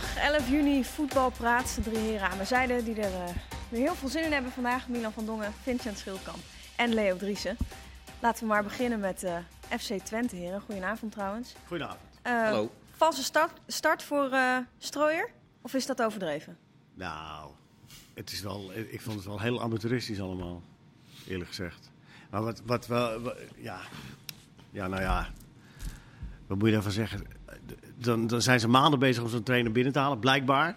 Woensdag 11 juni, voetbalpraat. De drie heren aan mijn zijde die er uh, weer heel veel zin in hebben vandaag. Milan van Dongen, Vincent Schildkamp en Leo Driessen. Laten we maar beginnen met uh, FC Twente, heren. Goedenavond trouwens. Goedenavond. Uh, Hallo. Valse start, start voor Strooier? Of is dat overdreven? Nou, het is wel, ik vond het wel heel amateuristisch allemaal, eerlijk gezegd. Maar wat, wat wel, wat, ja, ja, nou ja, wat moet je daarvan zeggen? Dan, dan zijn ze maanden bezig om zo'n trainer binnen te halen, blijkbaar.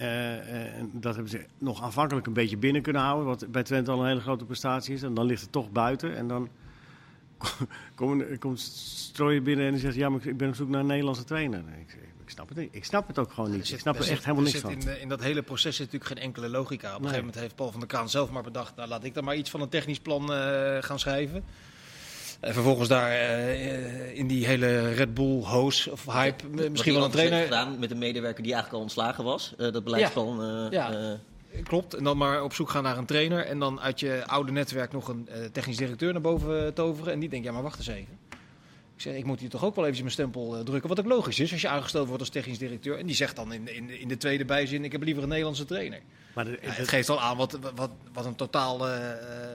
Uh, en dat hebben ze nog aanvankelijk een beetje binnen kunnen houden, wat bij Twente al een hele grote prestatie is. En dan ligt het toch buiten. En dan komt kom Strooien binnen en die zegt: Ja, maar ik ben op zoek naar een Nederlandse trainer. Ik, ik snap het niet. Ik snap het ook gewoon niet. ik snap er, echt helemaal niks van. In, in, dat hele proces zit natuurlijk geen enkele logica. Op een gegeven moment heeft Paul van der Kraan zelf maar bedacht: nou, laat ik dan maar iets van een technisch plan uh, gaan schrijven. En vervolgens daar uh, in die hele Red Bull host of hype wat, misschien wel een trainer. gedaan met een medewerker die eigenlijk al ontslagen was. Uh, dat beleidsplan. Ja. ja. Klopt, en dan maar op zoek gaan naar een trainer. En dan uit je oude netwerk nog een technisch directeur naar boven toveren. En die denkt, ja maar wacht eens even. Ik zeg, ik moet hier toch ook wel eventjes mijn stempel drukken. Wat ook logisch is als je aangesteld wordt als technisch directeur. En die zegt dan in, in, in de tweede bijzin, ik heb liever een Nederlandse trainer. Maar de, ja, het geeft al aan wat, wat, wat een totaal, uh,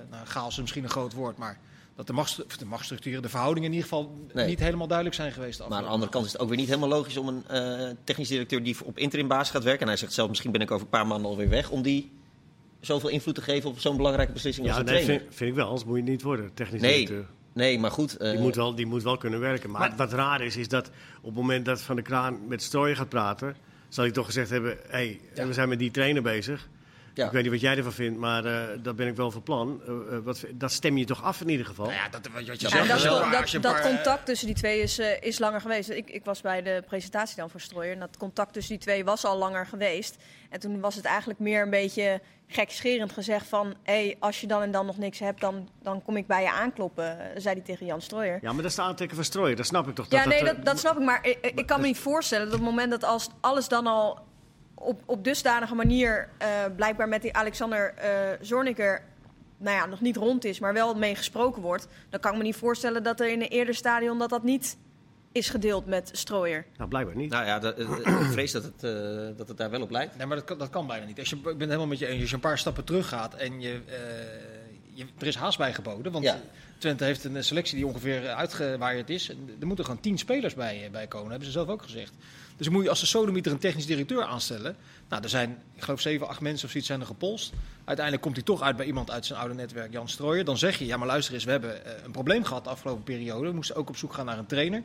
nou, chaos is misschien een groot woord, maar dat de, macht, de machtsstructuren, de verhoudingen in ieder geval niet helemaal duidelijk zijn geweest. Maar aan de andere kant is het ook weer niet helemaal logisch om een uh, technisch directeur die op interim basis gaat werken. En hij zegt zelf, misschien ben ik over een paar maanden alweer weg, om die zoveel invloed te geven op zo'n belangrijke beslissing ja, als een nee, trainer. Vind, vind, ik wel, anders moet je niet worden, technisch nee, directeur. Nee, maar goed. Uh, die, moet wel, die moet wel kunnen werken. Maar, maar, wat raar is, is dat op het moment dat Van de Kraan met Strooijen gaat praten, zal ik toch gezegd hebben, hé, hey, ja. we zijn met die trainer bezig. Ja. Ik weet niet wat jij ervan vindt, maar uh, dat ben ik wel van plan. Uh, uh, wat, dat stem je toch af in ieder geval? Nou ja, dat, wat je ja, zegt, dat, dat, dat, dat contact tussen die twee is, is langer geweest. Ik, ik, was bij de presentatie dan voor Strooier en dat contact tussen die twee was al langer geweest. En toen was het eigenlijk meer een beetje gekscherend gezegd van... Hey, als je dan en dan nog niks hebt, dan, dan kom ik bij je aankloppen, zei hij tegen Jan Strooijer. Ja, maar dat is de aanteken van Strooijer, dat snap ik toch? Ja, dat, nee, dat, dat snap ik, maar ik, ik kan me niet voorstellen dat op het moment dat als alles dan al op, op dusdanige manier uh, blijkbaar met die Alexander uh, Zorniger nou ja, nog niet rond is, maar wel mee gesproken wordt, dan kan ik me niet voorstellen dat er in een eerder stadion dat dat niet is gedeeld met Strooier. Nou, blijkbaar niet. Nou ja, de, ik vrees dat het, uh, dat het daar wel op lijkt. Nee, maar dat kan, dat kan bijna niet. Als je, ik ben het helemaal met je eens. Als je een paar stappen terug gaat en je, je er is haast bij geboden, want ja. Twente heeft een selectie die ongeveer uitgewaaid is. Er moeten gewoon tien spelers bij, bij komen, hebben ze zelf ook gezegd. Dus moet je als de sodemieter een technisch directeur aanstellen. Nou, er zijn, ik geloof, zeven, acht mensen of zoiets zijn er gepolst. Uiteindelijk komt hij toch uit bij iemand uit zijn oude netwerk, Jan Strooijer. Dan zeg je, ja maar luister eens, we hebben uh, een probleem gehad de afgelopen periode. We moesten ook op zoek gaan naar een trainer.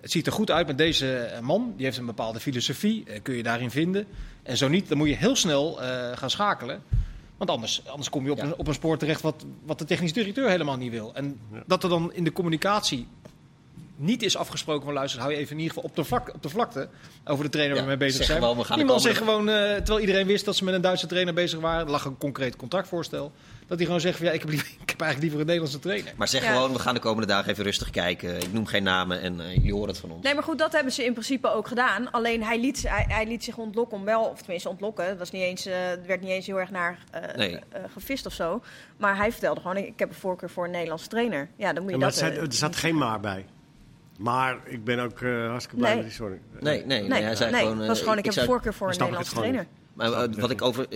Het ziet er goed uit met deze man. Die heeft een bepaalde filosofie. Kun je daarin vinden. En zo niet, dan moet je heel snel gaan schakelen. Want anders, anders kom je op, ja. een, op een spoor terecht wat, wat de technisch directeur helemaal niet wil. En ja. dat er dan in de communicatie niet is afgesproken van luister, hou je even in ieder geval op de, vlak, op de vlakte over de trainer waar we mee bezig zijn. Gewoon, we gaan Iemand zegt gewoon, uh, terwijl iedereen wist dat ze met een Duitse trainer bezig waren, er lag een concreet contractvoorstel. Dat hij gewoon zegt van ja, ik heb, liever, ik heb eigenlijk liever een Nederlandse trainer. Maar zeg ja. gewoon, we gaan de komende dagen even rustig kijken. Ik noem geen namen en uh, jullie horen het van ons. Nee, maar goed, dat hebben ze in principe ook gedaan. Alleen hij liet, hij, hij liet zich ontlokken om wel, of tenminste ontlokken. Het was niet eens, uh, werd niet eens heel erg naar uh, nee. gevist of zo. Maar hij vertelde gewoon, ik heb een voorkeur voor een Nederlandse trainer. Ja, dan moet je ja, dat... Er zat geen maar bij. Maar ik ben ook uh, hartstikke blij nee. met die sorry. Nee, nee, nee, nee hij zei nee, gewoon... Het was gewoon, ik, ik heb een voorkeur voor een Nederlandse trainer. Maar uh, wat ik over...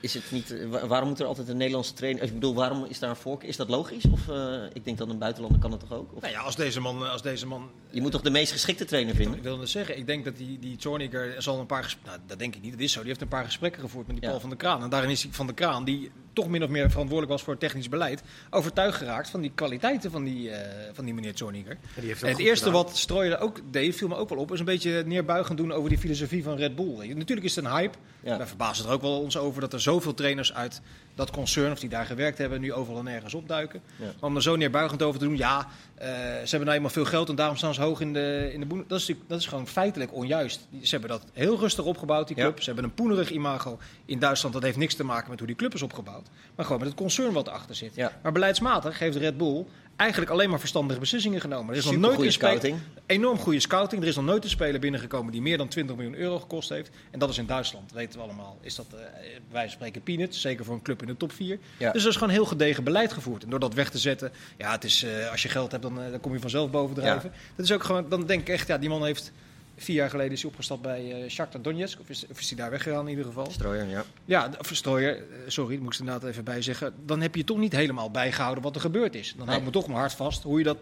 Is het niet, waarom moet er altijd een Nederlandse trainer... Ik bedoel, waarom is daar een voorkeur? Is dat logisch? Of uh, ik denk dat een buitenlander kan het toch ook? Of? Nou ja, als deze man... Als deze man je moet toch de meest geschikte trainer vinden? Ik wil het zeggen. Ik denk dat die, die Zorniger zal een paar... Nou, dat denk ik niet. Dat is zo. Die heeft een paar gesprekken gevoerd met die ja. Paul van der Kraan. En daarin is hij van der Kraan, die toch min of meer verantwoordelijk was voor het technisch beleid, overtuigd geraakt van die kwaliteiten van die, uh, van die meneer Zorniger. En, het eerste gedaan. wat Strooijer ook deed, viel me ook wel op, is een beetje neerbuigend doen over die filosofie van Red Bull. Natuurlijk is het een hype. Ja. Wij verbazen er ook wel ons over dat er zoveel trainers uit dat concern, of die daar gewerkt hebben, nu overal en nergens opduiken. Ja. Maar om er zo neerbuigend over te doen, ja, uh, ze hebben nou eenmaal veel geld en daarom staan ze hoog in de, in de boen. Dat is, dat is gewoon feitelijk onjuist. Ze hebben dat heel rustig opgebouwd, die club. Ja. Ze hebben een poenerig imago in Duitsland. Dat heeft niks te maken met hoe die club is opgebouwd. Maar gewoon met het concern wat erachter zit. Ja. Maar beleidsmatig heeft Red Bull eigenlijk alleen maar verstandige beslissingen genomen. Er is nog nooit een scouting. Enorm goede scouting. Er is nog nooit een speler binnengekomen die meer dan 20 miljoen euro gekost heeft. En dat is in Duitsland, weten we allemaal. Is dat, uh, wij spreken peanuts, zeker voor een club in de top 4. Ja. Dus er is gewoon heel gedegen beleid gevoerd. En door dat weg te zetten, ja, het is, uh, als je geld hebt, dan, uh, dan kom je vanzelf bovendrijven. Ja. Dat is ook gewoon, dan denk ik echt, ja, die man heeft vier jaar geleden is hij opgestapt bij eh Shakhtar Donetsk. Of is, of is hij daar weggegaan in ieder geval? Strooier, ja. Ja, of Strooier, eh, sorry, dat moet ik er inderdaad even bij zeggen. Dan heb je toch niet helemaal bijgehouden wat er gebeurd is. Dan houdt me toch maar hard vast hoe je dat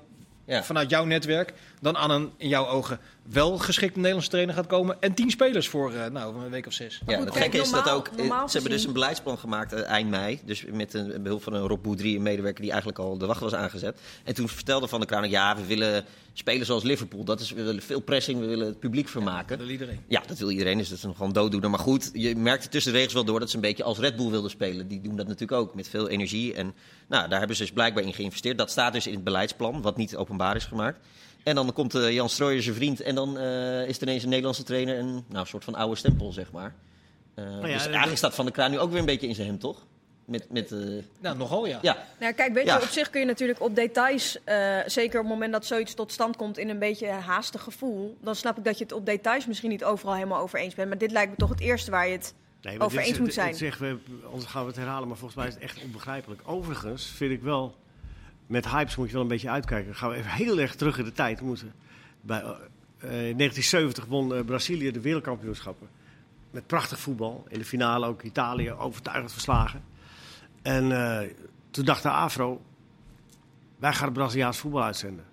Ja. vanuit jouw netwerk dan aan een in jouw ogen wel geschikte Nederlandse trainer gaat komen. En tien spelers voor eh, nou, een week of zes. Ja, het gekke is dat ook. eh, normaal ze hebben dus een beleidsplan gemaakt eh, eind mei. Dus met een behulp van een Rob Boudry, een medewerker die eigenlijk al de wacht was aangezet. En toen vertelde Van der Kraan, ja, we willen spelen zoals Liverpool. Dat is, we willen veel pressing, we willen het publiek vermaken. Dat wil iedereen. Ja, dat wil iedereen, dus dat is gewoon dooddoener. Maar goed, je merkte tussen de regels wel door dat ze een beetje als Red Bull wilden spelen. Die doen dat natuurlijk ook, met veel energie. En nou, daar hebben ze dus blijkbaar in geïnvesteerd. Dat staat dus in het beleidsplan, wat niet openbaar is gemaakt. En dan komt eh, Jan Strooijer zijn vriend en dan eh, is er ineens een Nederlandse trainer. Een nou, soort van oude stempel, zeg maar. Eh, ja, dus dat- eigenlijk staat Van der Kraan nu ook weer een beetje in zijn hem, toch? Met, met, eh, Nou, nogal ja. ja, Nou, kijk, weet Ja. je, op zich kun je natuurlijk op details, eh, zeker op het moment dat zoiets tot stand komt in een beetje haastig gevoel, dan snap ik dat je het op details misschien niet overal helemaal over eens bent. Maar dit lijkt me toch het eerste waar je het Nee, over is- eens moet zijn. zeggen we, anders gaan we het herhalen, maar volgens mij is het echt onbegrijpelijk. Overigens vind ik wel, met hypes moet je wel een beetje uitkijken. Dan gaan we even heel erg terug in de tijd. Moeten bij, eh, in 1970 won eh, Brazilië de wereldkampioenschappen. Met prachtig voetbal. In de finale ook Italië overtuigend verslagen. En eh, toen dacht de AFRO, wij gaan het Braziliaans voetbal uitzenden.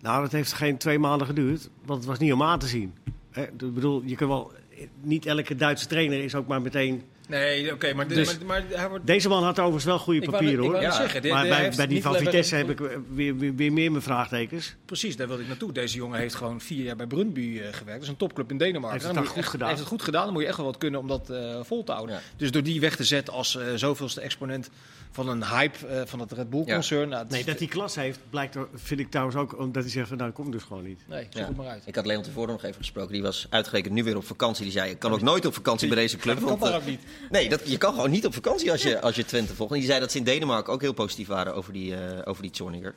Nou, dat heeft geen twee maanden geduurd, want het was niet om aan te zien. Hè, ik bedoel, je kan wel, niet elke Duitse trainer is ook maar meteen... Nee, oké, maar, Dus- maar, maar hij wordt... Deze man had overigens wel goede papieren hoor. wou net zeggen, dit- maar hij bij, bij die van Vitesse heb ik eh, weer, weer, weer meer mijn vraagtekens. Precies, daar wilde ik naartoe. Deze jongen heeft gewoon vier jaar bij Brøndby eh, gewerkt. Dat is een topclub in Denemarken. Heeft het Dan dan goed echt- gedaan? Heeft het goed gedaan. Dan moet je echt wel wat kunnen om dat eh, vol te houden. Ja. Dus door die weg te zetten als eh, zoveelste exponent van een hype eh, van het Red Bull-concern. Nou, Nee, dat hij klas heeft, blijkt er, vind ik trouwens ook omdat hij zegt van nou, dat komt dus gewoon niet. Nee, zoek Ja. het maar uit. Ik had Leon tevoren nog even gesproken. Die was uitgerekend nu weer op vakantie. Die zei, ik kan ook nooit op vakantie bij deze club. Dat kan eh, ook niet. Nee, dat, je kan gewoon niet op vakantie als je, als je Twente volgt. En die zei dat ze in Denemarken ook heel positief waren over die, eh over die Zorniger.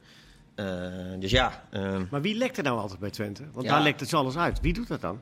Eh, dus ja, eh, Maar wie lekt er nou altijd bij Twente? Want Ja. daar lekt het zo alles uit. Wie doet dat dan?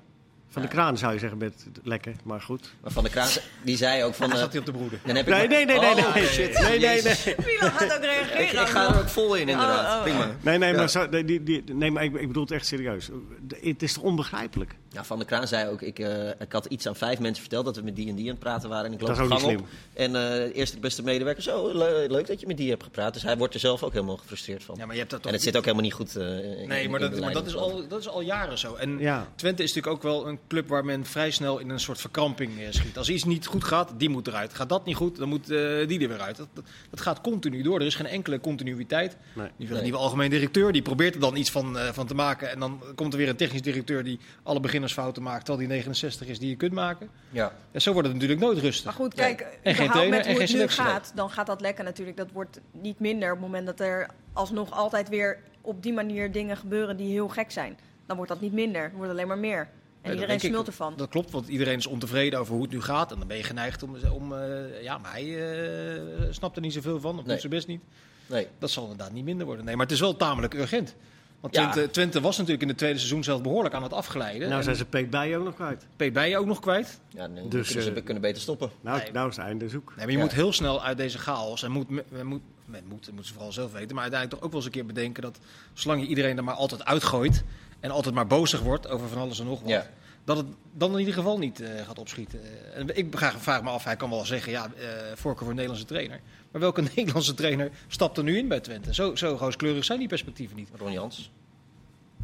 Van de Ja. kraan zou je zeggen met lekken, maar goed. maar Van der Kraan, die zei ook van... Dan eh, zat hij op de broeder. dan heb ik Nee, maar- nee, nee, nee, Oh, nee. shit. Nee, nee, nee. Milan gaat ook reageren. Ik, ik ga er ook vol in, inderdaad. Oh, oh. Prima. Nee, nee, Ja. maar, zo, nee, die, die, nee, maar ik, ik bedoel het echt serieus. De- Het is toch onbegrijpelijk? Ja, Van der Kraan zei ook, ik, eh, ik had iets aan vijf mensen verteld dat we met die en die aan het praten waren. En ik loop Dat is de ook gang niet op. En eh eerst de beste medewerker, zo le- leuk dat je met die hebt gepraat. Dus hij wordt er zelf ook helemaal gefrustreerd van. Ja, maar je hebt dat toch en het zit ook helemaal niet goed eh, in- Nee, maar in dat, maar dat, is al, dat is al jaren zo. En Ja. Twente is natuurlijk ook wel een club waar men vrij snel in een soort verkramping schiet. Als iets niet goed gaat, die moet eruit. Gaat dat niet goed, dan moet eh, die er weer uit. Dat, dat, dat gaat continu door. Er is geen enkele continuïteit. Nee. Die wil een Nee. nieuwe algemeen directeur, die probeert er dan iets van, eh, van te maken. En dan komt er weer een technisch directeur die alle beginnersfouten maakt, terwijl die 69 is die je kunt maken. Ja. En zo wordt het natuurlijk nooit rustig. Maar goed, kijk, geen überhaupt trainer met en hoe geen het nu selectie. gaat, dan gaat dat lekker natuurlijk. Dat wordt niet minder op het moment dat er alsnog altijd weer op die manier dingen gebeuren die heel gek zijn. Dan wordt dat niet minder, het wordt alleen maar meer. En iedereen smult ervan. Dat klopt, want iedereen is ontevreden over hoe het nu gaat. En dan ben je geneigd om... om eh, ja, maar hij eh, snapt er niet zoveel van, of Nee. doet zijn best niet. Nee. Dat zal inderdaad niet minder worden. Nee, maar het is wel tamelijk urgent. Want Ja. Twente, was natuurlijk in het tweede seizoen zelf behoorlijk aan het afglijden. Nou En zijn ze Peet bij ook nog kwijt. Peet Bijen ook nog kwijt. Ja, nee, Dus, kunnen ze eh, kunnen beter stoppen. Nou, Nee. nou is het einde zoek. Nee, maar je Ja. moet heel snel uit deze chaos. En moet, men moet, men moet, dat moeten ze vooral zelf weten. Maar uiteindelijk toch ook wel eens een keer bedenken dat zolang je iedereen er maar altijd uitgooit. En altijd maar bozig wordt over van alles en nog wat. Ja. Dat het dan in ieder geval niet eh, gaat opschieten. Eh, en ik vraag, vraag me af, hij kan wel zeggen, ja, eh voorkeur voor een Nederlandse trainer. Maar welke Nederlandse trainer stapt er nu in bij Twente? Zo, zo rooskleurig zijn die perspectieven niet. Ron Jans.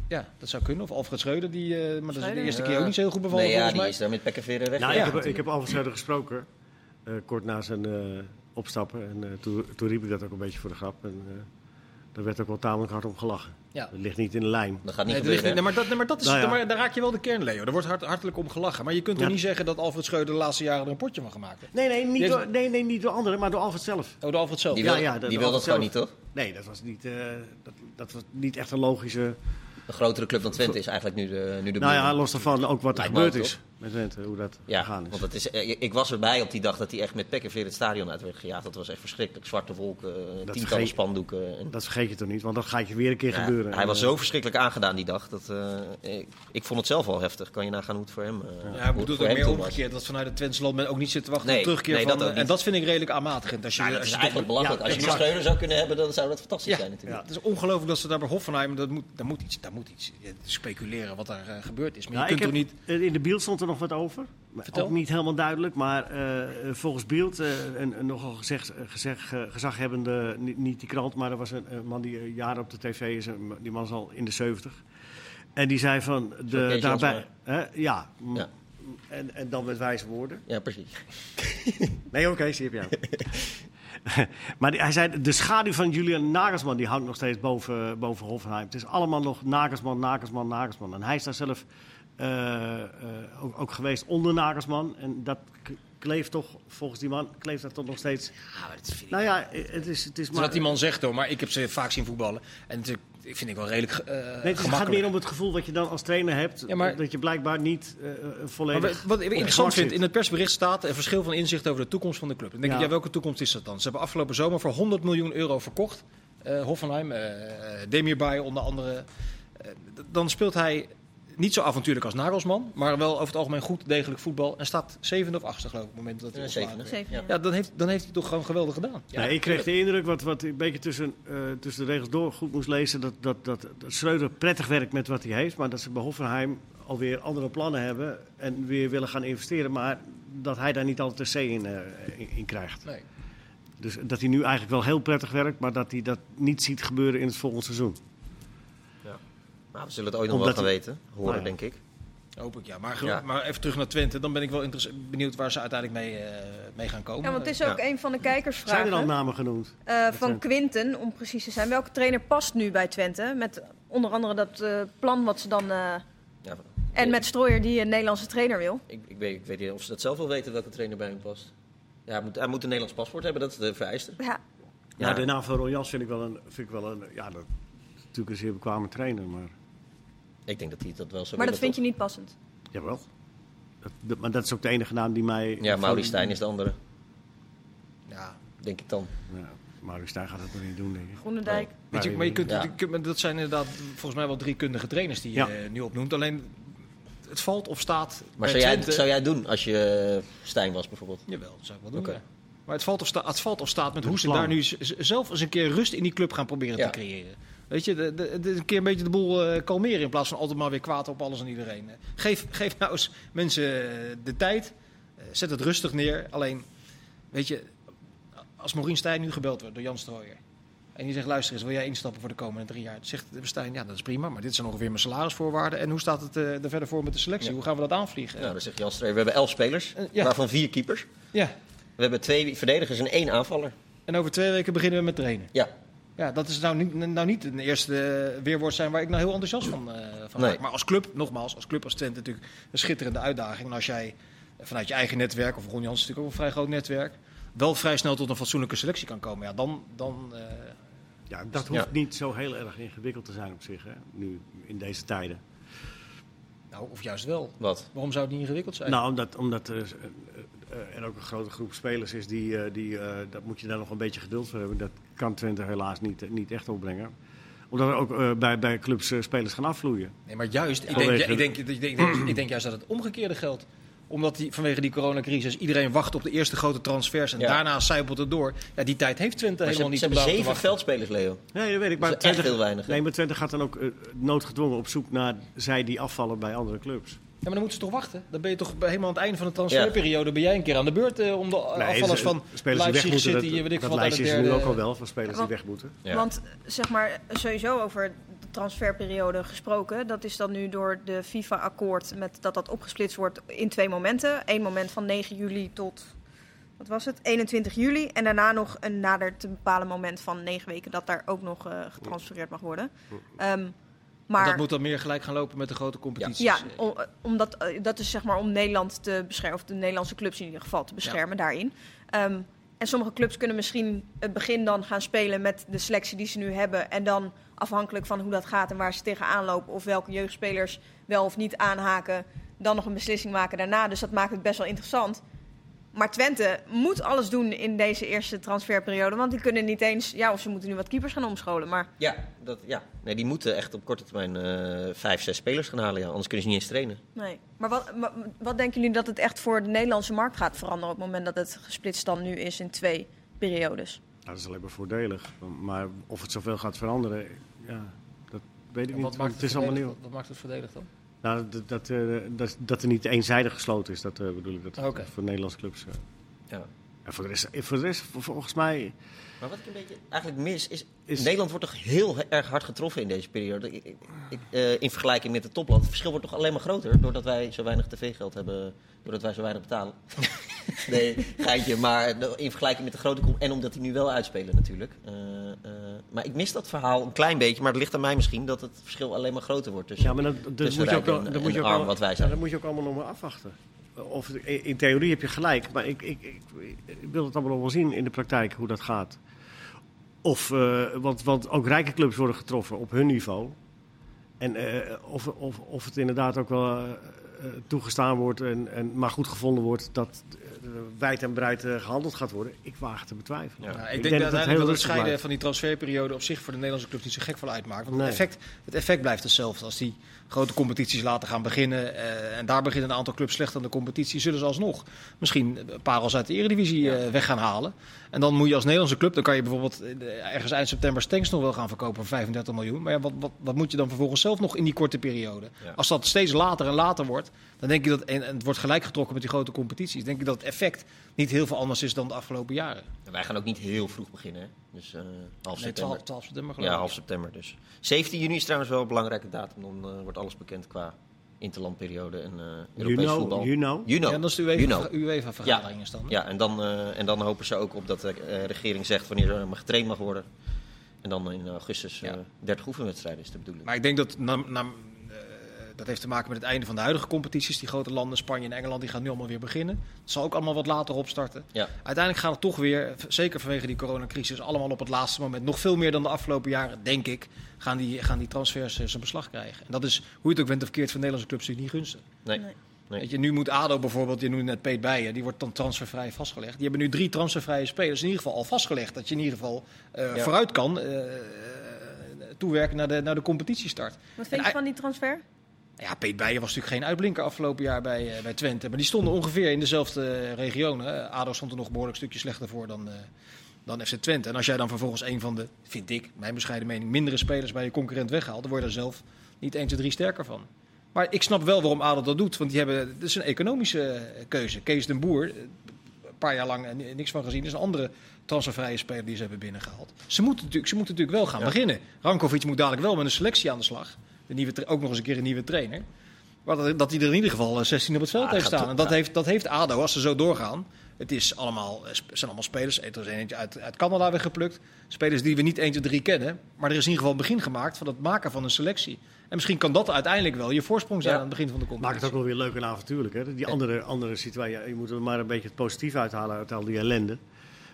Ja, dat zou kunnen. Of Alfred Schreuder, die, eh, maar dat is de eerste keer ook niet zo heel goed bevallen Nee, ja, volgens die is daar met pek en veren weg. Nou, Ja. ik, heb, ik heb Alfred Schreuder gesproken, eh, kort na zijn eh, opstappen. En eh, toen, toen riep ik dat ook een beetje voor de grap. En eh daar werd ook wel tamelijk hard om gelachen. Ja. Dat ligt niet in de lijn. Dat gaat niet Nee, ligt niet- nee, maar, dat, nee, maar dat is, Nou ja. maar daar raak je wel de kern, Leo. Er wordt hart, hartelijk om gelachen. Maar je kunt toch Ja. niet zeggen dat Alfred Schreuder de laatste jaren er een potje van gemaakt heeft? Nee, nee, niet door, nee, nee, niet door anderen, maar door Alfred zelf. Oh, de Alfred zelf. Die Ja, wil, ja, dat- die wil dat gewoon niet, toch? Nee, dat was niet, eh, dat, dat was niet echt een logische... Een grotere club dan Twente is eigenlijk nu de, nu de Nou ja, los daarvan ook wat er Lijkt gebeurd is. Met Twente, hoe dat Ja, gegaan is. want het is, eh, ik was erbij op die dag dat hij echt met pek en veer het stadion uit werd gejaagd. Dat was echt verschrikkelijk. Zwarte wolken, eh, tientallen vergeet- spandoeken. En, Dat vergeet je toch niet, want dat gaat je weer een keer Ja, gebeuren. hij was En, zo verschrikkelijk aangedaan die dag. Dat, eh, ik, ik vond het zelf al heftig. Kan je nagaan hoe het voor hem, eh, Ja, ik bedoel ook meer omgekeerd. Dat vanuit het Twentse land men ook niet zit te wachten Nee, op terugkeer nee, van... dat eh, en dat vind ik redelijk aanmatigend. Als je, Ja, dat als is je eigenlijk toch-. Ja, Als je die. Schreuder zou kunnen hebben, dan zou dat fantastisch Ja, zijn natuurlijk. Het is ongelooflijk dat ze daar bij Hoffenheim... Dat moet, daar, moet iets, daar moet iets speculeren wat daar eh, gebeurd is. Maar Nou, je ik kunt toch niet... In de beeld stond er nog wat over. Vertel. Ook niet helemaal duidelijk, maar eh, volgens beeld, eh, een, een nogal gezegd, gezegd, eh, gezaghebbende, niet, niet die krant, maar er was een, een man die eh, jaren op de tv is, een- die man is al in de 70. En die zei van, de, daarbij, hè, ja, Ja. En, en dan met wijze woorden. Ja, precies. Nee, oké, zie heb jou. maar die- hij zei, de schaduw van Julian Nagelsman die hangt nog steeds boven, boven Hoffenheim. Het is allemaal nog Nagelsman, Nagelsman, Nagelsman. En hij is daar zelf eh, eh, ook, ook geweest onder Nagelsman. En dat kleeft toch, volgens die man, kleeft dat toch nog steeds... Ja, maar dat vind ik... Nou ja, het is, het is Dat is maar... wat die man zegt hoor, maar ik heb ze vaak zien voetballen. En natuurlijk, ik vind ik wel redelijk eh Nee, het gaat meer om het gevoel wat je dan als trainer hebt. Ja, maar- dat je blijkbaar niet eh, eh, Maar volledig... wat- ik interessant vind, in het persbericht staat een verschil van inzicht over de toekomst van de club. Dan denk Ja. ik, ja, welke toekomst is dat dan? Ze hebben afgelopen zomer voor 100 miljoen euro verkocht. eh, Hoffenheim, eh Demirbay onder andere. Eh, dan speelt hij niet zo avontuurlijk als Nagelsman, maar wel over het algemeen goed, degelijk voetbal. En staat zevende of achtste geloof ik op het moment dat hij Ja, ontslagen zevende. Ja. ja. Ja, dan heeft, dan heeft hij toch gewoon geweldig gedaan. Ja, nee, ik kreeg de indruk, wat, wat ik een beetje tussen, eh, tussen de regels door goed moest lezen, dat, dat, dat, dat Schreuder prettig werkt met wat hij heeft, maar dat ze bij Hoffenheim alweer andere plannen hebben en weer willen gaan investeren, maar dat hij daar niet altijd een C in, eh, in, in krijgt. Nee. Dus dat hij nu eigenlijk wel heel prettig werkt, maar dat hij dat niet ziet gebeuren in het volgende seizoen. Maar we zullen het ooit nog Omdat wel gaan weten. Horen, Nou ja. denk ik. Hoop ik, ja. Maar, Ja. maar even terug naar Twente. Dan ben ik wel benieuwd waar ze uiteindelijk mee, eh, mee gaan komen. Ja, want het is ook Ja. een van de Zijn er al kijkersvragen. namen genoemd? eh, van Twente. Quinten, om precies te zijn. Welke trainer past nu bij Twente? Met onder andere dat eh, plan wat ze dan... eh, Ja, en met Strooier die een Nederlandse trainer wil. ik, ik, weet, ik weet niet of ze dat zelf wel weten welke trainer bij hem past. Ja, hij, moet, hij moet een Nederlands paspoort hebben, dat is de vereiste. Ja, Ja, Ja. de naam van Ron Jans vind ik wel een, vind ik wel een, ja, dat is natuurlijk een zeer bekwame trainer, maar Ik denk dat hij dat wel zo maar dat vind je niet passend. jawel. Dat, dat- maar dat is ook de enige naam die mij... Ja, Maurice Stijn is de andere, Ja. denk ik dan. Ja, Maurice Stijn gaat het nog niet doen, denk ik. Groenendijk. Weet je, maar je kunt, Ja. je kunt- dat zijn inderdaad volgens mij wel drie kundige trainers die je Ja. nu opnoemt. Alleen het valt of staat Maar bij zou jij, zou jij het doen als je eh, Stijn was bijvoorbeeld? Jawel, dat zou ik wel doen. Oké. ja. Maar het valt, of sta, het valt of staat met hoe ze daar nu zelf eens een keer rust in die club gaan proberen Ja. te creëren. Weet je, de, de, de- een keer een beetje de boel eh, kalmeren in plaats van altijd maar weer kwaad op alles en iedereen. Eh, Geef, geef nou eens mensen eh, de tijd. Zet het rustig neer. Alleen, weet je, als Maureen Stijn nu gebeld wordt door Jan Strooijer. En die zegt, luister eens, wil jij instappen voor de komende drie jaar? Dan zegt Stijn, ja, dat is prima, maar dit zijn ongeveer mijn salarisvoorwaarden. En hoe staat het eh, er verder voor met de selectie? Ja. Hoe gaan we dat aanvliegen? Ja, dan zeg je als trainer, we hebben elf spelers, ja. waarvan vier keepers. ja. We hebben twee verdedigers en één aanvaller. En over twee weken beginnen we met trainen. Ja, Ja, dat is nou niet, nou niet een eerste eh, weerwoord zijn waar ik nou heel enthousiast van, eh van Nee. Maar als club, nogmaals, als club als Twente natuurlijk een schitterende uitdaging. En als jij vanuit je eigen netwerk, of Ron Jans is natuurlijk ook een vrij groot netwerk, wel vrij snel tot een fatsoenlijke selectie kan komen. Ja, dan, dan eh, Ja, dat hoeft Ja. niet zo heel erg ingewikkeld te zijn op zich, hè, nu in deze tijden. nou, of juist wel. wat? Waarom zou het niet ingewikkeld zijn? Nou, omdat, omdat er, eh, er ook een grote groep spelers is die, eh, die eh, dat moet je daar nog een beetje geduld voor hebben. Dat kan Twente helaas niet, niet echt opbrengen. Omdat er ook eh, bij, bij clubs eh, spelers gaan afvloeien. Nee, maar juist, ik denk, ik, denk, ik, denk, ik, denk, ik denk juist dat het omgekeerde geldt. Omdat die, vanwege die coronacrisis iedereen wacht op de eerste grote transfers en Ja. daarna zijpelt het door. Ja, die tijd heeft Twente Maar ze, helemaal ze niet om hebben zeven wachten. veldspelers, Leo. Nee, dat weet ik. Maar Dat is echt Twente, heel weinig, nee, maar Twente gaat dan ook noodgedwongen op zoek naar zij die afvallen bij andere clubs. Ja, maar dan moeten ze toch wachten? Dan ben je toch helemaal aan het einde van de transferperiode ben jij een keer aan de beurt eh, om de afvallers van spelers die weg Leipzig, moeten, City, dat, weet ik dat lijstje is derde... nu ook al wel van spelers die Want- weg moeten. Ja. Want zeg maar, sowieso over de transferperiode gesproken. Dat is dan nu door de FIFA-akkoord met dat dat opgesplitst wordt in twee momenten. Eén moment van 9 juli tot, wat was het, 21 juli. En daarna nog een nader te bepalen moment van negen weken dat daar ook nog eh, getransfereerd mag worden. Ehm, maar Dat moet dan meer gelijk gaan lopen met de grote competities. ja, om, omdat, eh, dat is zeg maar om Nederland te beschermen, of de Nederlandse clubs in ieder geval te beschermen daarin. Ehm, en sommige clubs kunnen misschien het begin dan gaan spelen met de selectie die ze nu hebben. En dan afhankelijk van hoe dat gaat en waar ze tegenaan lopen, of welke jeugdspelers wel of niet aanhaken, dan nog een beslissing maken daarna. Dus dat maakt het best wel interessant. Maar Twente moet alles doen in deze eerste transferperiode. Want die kunnen niet eens... Ja, of ze moeten nu wat keepers gaan omscholen. Maar Ja, dat, ja. Nee, die moeten echt op korte termijn eh, vijf, zes spelers gaan halen. Ja. Anders kunnen ze niet eens trainen. Nee. Maar wat, wat, wat denken jullie dat het echt voor de Nederlandse markt gaat veranderen... op het moment dat het gesplitst dan nu is in twee periodes? Nou, dat is alleen maar voordelig. Maar of het zoveel gaat veranderen, ja, dat weet ik niet. maakt het is allemaal nieuw. wat maakt het voordelig dan? Nou, dat, dat, eh, dat, dat er niet eenzijdig gesloten is, dat eh, bedoel ik. Dat Oké. voor Nederlandse clubs. eh. Ja. En voor de rest, voor de rest vol- volgens mij Maar wat ik een beetje eigenlijk mis is, is... Nederland wordt toch heel erg hard getroffen in deze periode. Ik, in vergelijking met het topland. Het verschil wordt toch alleen maar groter doordat wij zo weinig tv-geld hebben. Doordat wij zo weinig betalen. nee, geintje. Maar in vergelijking met de grote kom En omdat die nu wel uitspelen natuurlijk. Eh, eh, maar ik mis dat verhaal een klein beetje. Maar het ligt aan mij misschien dat het verschil alleen maar groter wordt. Dus Ja, maar dat, tussen moet je ook, en- dat moet je ook arm, allemaal- wat wij ja, zijn. dat moet je ook allemaal nog maar afwachten. Of, in theorie heb je gelijk, maar ik, ik, ik, ik wil het allemaal nog wel zien in de praktijk hoe dat gaat. Of, eh, want, want ook rijke clubs worden getroffen op hun niveau. En of, of, of het inderdaad ook wel toegestaan wordt, en, en, maar goed gevonden wordt dat wijd en breed eh, gehandeld gaat worden. Ik waag het te betwijfelen. Ja. Ja, Ik ik, denk denk dat dat het uiteindelijk heel dat het rustig scheiden van die transferperiode op zich voor de Nederlandse club niet zo gek veel uitmaakt. Want Nee. het, effect, het effect blijft hetzelfde. Als die grote competities laten gaan beginnen eh, en daar beginnen een aantal clubs slecht aan de competitie, zullen ze alsnog misschien een paar als uit de eredivisie eh, weg gaan halen. En dan moet je als Nederlandse club, dan kan je bijvoorbeeld eh, ergens eind september Stenks nog wel gaan verkopen voor 35 miljoen. Maar ja, wat, wat, wat moet je dan vervolgens zelf nog in die korte periode? Ja. Als dat steeds later en later wordt, dan denk je dat, en, en het wordt gelijk getrokken met die grote competities, denk ik dat het effect niet heel veel anders is dan de afgelopen jaren. En wij gaan ook niet heel vroeg beginnen. Hè? Dus eh, half Nee, september. 12, 12 september geloof Ja, half september dus. 17 juni is trouwens wel een belangrijke datum. Dan eh, wordt alles bekend qua interlandperiode en eh You Europees know, voetbal. you know. You know. Ja, dat is de You know. UEFA, UEFA-vergadering is dan. hè? Ja, en dan, eh, en dan hopen ze ook op dat de eh, regering zegt wanneer er maar getraind mag worden. En dan in augustus eh Ja. 30 oefenwedstrijden is de bedoeling. Maar ik denk dat na, na- dat heeft te maken met het einde van de huidige competities. Die grote landen, Spanje en Engeland, die gaan nu allemaal weer beginnen. Het zal ook allemaal wat later opstarten. Ja. Uiteindelijk gaat het toch weer, zeker vanwege die coronacrisis, allemaal op het laatste moment. Nog veel meer dan de afgelopen jaren, denk ik, gaan die, gaan die transfers eh, zijn beslag krijgen. En dat is, hoe je het ook bent of keert, voor Nederlandse clubs niet gunstig. Nee. Nee. Nee. Weet je, nu moet ADO bijvoorbeeld, je noemde net Peet Bijen, die wordt dan transfervrij vastgelegd. Die hebben nu drie transfervrije spelers in ieder geval al vastgelegd. Dat je in ieder geval eh, Ja. vooruit kan eh, toewerken naar de, naar de competitiestart. Wat vind En je van die transfer? Ja, Peet Bijen was natuurlijk geen uitblinker afgelopen jaar bij, eh, bij Twente. Maar die stonden ongeveer in dezelfde regionen. ADO stond er nog een behoorlijk stukje slechter voor dan, eh, dan FC Twente. En als jij dan vervolgens een van de, vind ik, mijn bescheiden mening, mindere spelers bij je concurrent weghaalt, dan word je er zelf niet 1, 2, 3 sterker van. Maar ik snap wel waarom ADO dat doet. Want die hebben, het is een economische eh, keuze. Kees den Boer, eh, een paar jaar lang eh, ni- niks van gezien, is een andere transfervrije speler die ze hebben binnengehaald. Ze moeten natuurlijk, ze moeten natuurlijk wel gaan Ja. beginnen. Rankovic moet dadelijk wel met een selectie aan de slag. De nieuwe, tra- ook nog eens een keer een nieuwe trainer. Maar dat, dat hij er in ieder geval eh, 16 op het veld Ah, heeft staan. En dat, ja. heeft, dat heeft ADO als ze zo doorgaan. Het is allemaal, eh, zijn allemaal spelers. Er is eentje uit, uit Canada weer geplukt. Spelers die we niet 1, 2, 3 kennen. Maar er is in ieder geval een begin gemaakt van het maken van een selectie. En misschien kan dat uiteindelijk wel je voorsprong zijn Ja. aan het begin van de Maakt competitie. het ook wel weer leuk en avontuurlijk. Hè? Die andere, andere situatie, je moet er maar een beetje het positief uithalen uit al die ellende.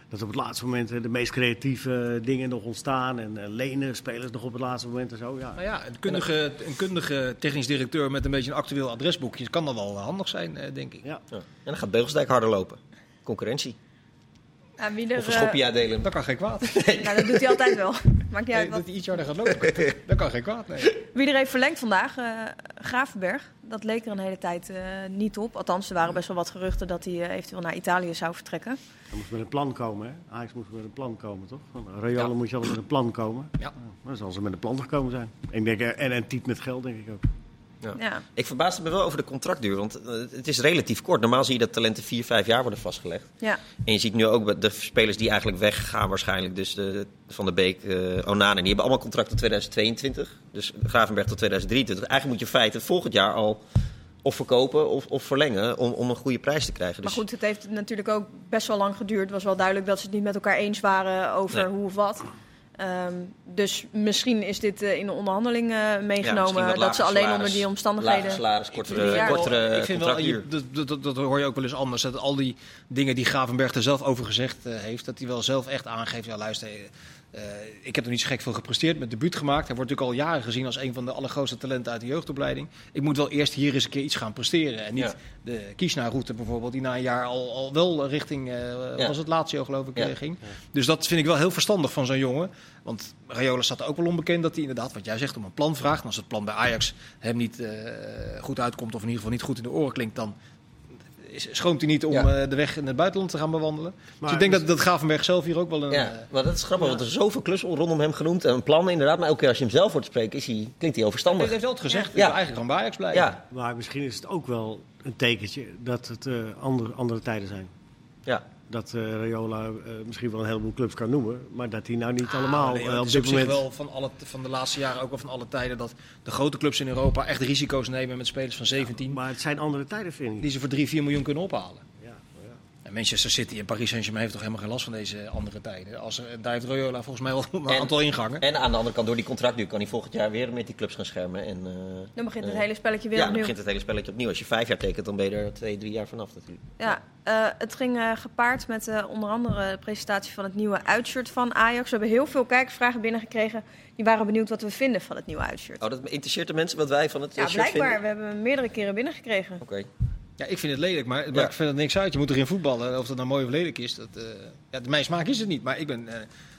Dat op het laatste moment eh, de meest creatieve dingen nog ontstaan. En eh, lenen spelers nog op het laatste moment en zo. Ja. Nou ja, een kundige, een kundige technisch directeur met een beetje een actueel adresboekje kan dan wel handig zijn, eh, denk ik. Ja. Ja. En dan gaat Beugelsdijk harder lopen. Concurrentie. Ja, wie er, Of een schopje eh, uitdelen. Dat kan geen kwaad. nou, dat doet hij altijd wel. Maakt niet uit Nee, wat. dat hij iets harder gaat lopen. Dat kan geen kwaad, nee. Wie er heeft verlengd vandaag, eh Gravenberg. Dat leek er een hele tijd eh, niet op. Althans, er waren best wel wat geruchten dat hij eventueel naar Italië zou vertrekken. Er moest met een plan komen. Hè? Ajax moest met een plan komen, toch? Van Ja. moet je altijd met een plan komen. Ja. dan zal ze met een plan gekomen zijn. Ik denk, en type met geld, denk ik ook. Ja. Ik verbaasde me wel over de contractduur, want eh, het is relatief kort. Normaal zie je dat talenten 4, 5 jaar worden vastgelegd. ja. En je ziet nu ook de spelers die eigenlijk weggaan waarschijnlijk. Dus de, Van der Beek, eh Onana, die hebben allemaal contract tot 2022. Dus Gravenberg tot 2023. Eigenlijk moet je in feite volgend jaar al of verkopen of, of verlengen om, om een goede prijs te krijgen. Maar Dus goed, het heeft natuurlijk ook best wel lang geduurd. Het was wel duidelijk dat ze het niet met elkaar eens waren over Nee. hoe of wat. Ehm, dus misschien is dit eh, in de onderhandeling eh, meegenomen. dat ze alleen salaris, onder die omstandigheden. salaris, kortere, jaar. kortere ik vind wel, contractuur. je- dat, dat, dat, dat hoor je ook wel eens anders. Dat al die dingen die Gravenberg er zelf over gezegd eh, heeft, dat hij wel zelf echt aangeeft. Ja, luister, eh, ik heb nog niet zo gek veel gepresteerd, met debuut gemaakt. Hij wordt natuurlijk al jaren gezien als een van de allergrootste talenten uit de jeugdopleiding. Ik moet wel eerst hier eens een keer iets gaan presteren. En niet Ja. de Kiesna-route bijvoorbeeld, die na een jaar al, al wel richting, eh, Ja. was het laatste jaar geloof ik, Ja. eh, ging. Dus dat vind ik wel heel verstandig van zo'n jongen. Want Rayola staat er ook wel onbekend dat hij inderdaad, wat jij zegt, om een plan vraagt. En als het plan bij Ajax hem niet goed uitkomt, of in ieder geval niet goed in de oren klinkt, dan schroomt hij niet om Ja. eh, de weg in het buitenland te gaan bewandelen. dus Maar ik denk dat, dat Gravenberg zelf hier ook wel een... Ja, eh, maar dat is grappig, want er is zoveel klus rondom hem genoemd. En een plan inderdaad, maar elke keer als je hem zelf hoort spreken, is hij, klinkt hij heel hij heeft wel het gezegd, ik Ja. wil eigenlijk gewoon bij Ajax blijven. Ja, Maar misschien is het ook wel een tekentje dat het eh, andere, andere tijden zijn. ja. Dat eh Rayola eh, misschien wel een heleboel clubs kan noemen, maar dat hij nou niet Ah, allemaal nee, het op dit moment... wel van, alle, van de laatste jaren, ook wel van alle tijden, dat de grote clubs in Europa echt risico's nemen met spelers van 17, Maar het zijn andere tijden, vind ik. die ze voor 3, 4 miljoen kunnen ophalen. Ja, ja. En Manchester City en Paris Saint-Germain heeft toch helemaal geen last van deze andere tijden. Als er, daar heeft Rayola volgens mij wel een En- aantal ingangen. En aan de andere kant, door die contractduur kan hij volgend jaar weer met die clubs gaan schermen. En, eh, Dan begint het eh, hele spelletje weer Ja, dan opnieuw. begint het hele spelletje opnieuw. Als je vijf jaar tekent, dan ben je er twee, drie jaar vanaf natuurlijk. Ja, eh, het ging eh, gepaard met eh, onder andere de presentatie van het nieuwe uitshirt van Ajax. We hebben heel veel kijkersvragen binnengekregen. Die waren benieuwd wat we vinden van het nieuwe uitshirt. Oh, dat interesseert de mensen wat wij van het ja, shirt blijkbaar. vinden? We hebben hem meerdere keren binnengekregen. Oké. Ja, ik vind het lelijk, maar het Ja. maakt verder niks uit. Je moet erin voetballen. Of dat nou mooi of lelijk is. Dat, eh, ja, de mijn smaak is het niet, maar ik ben eh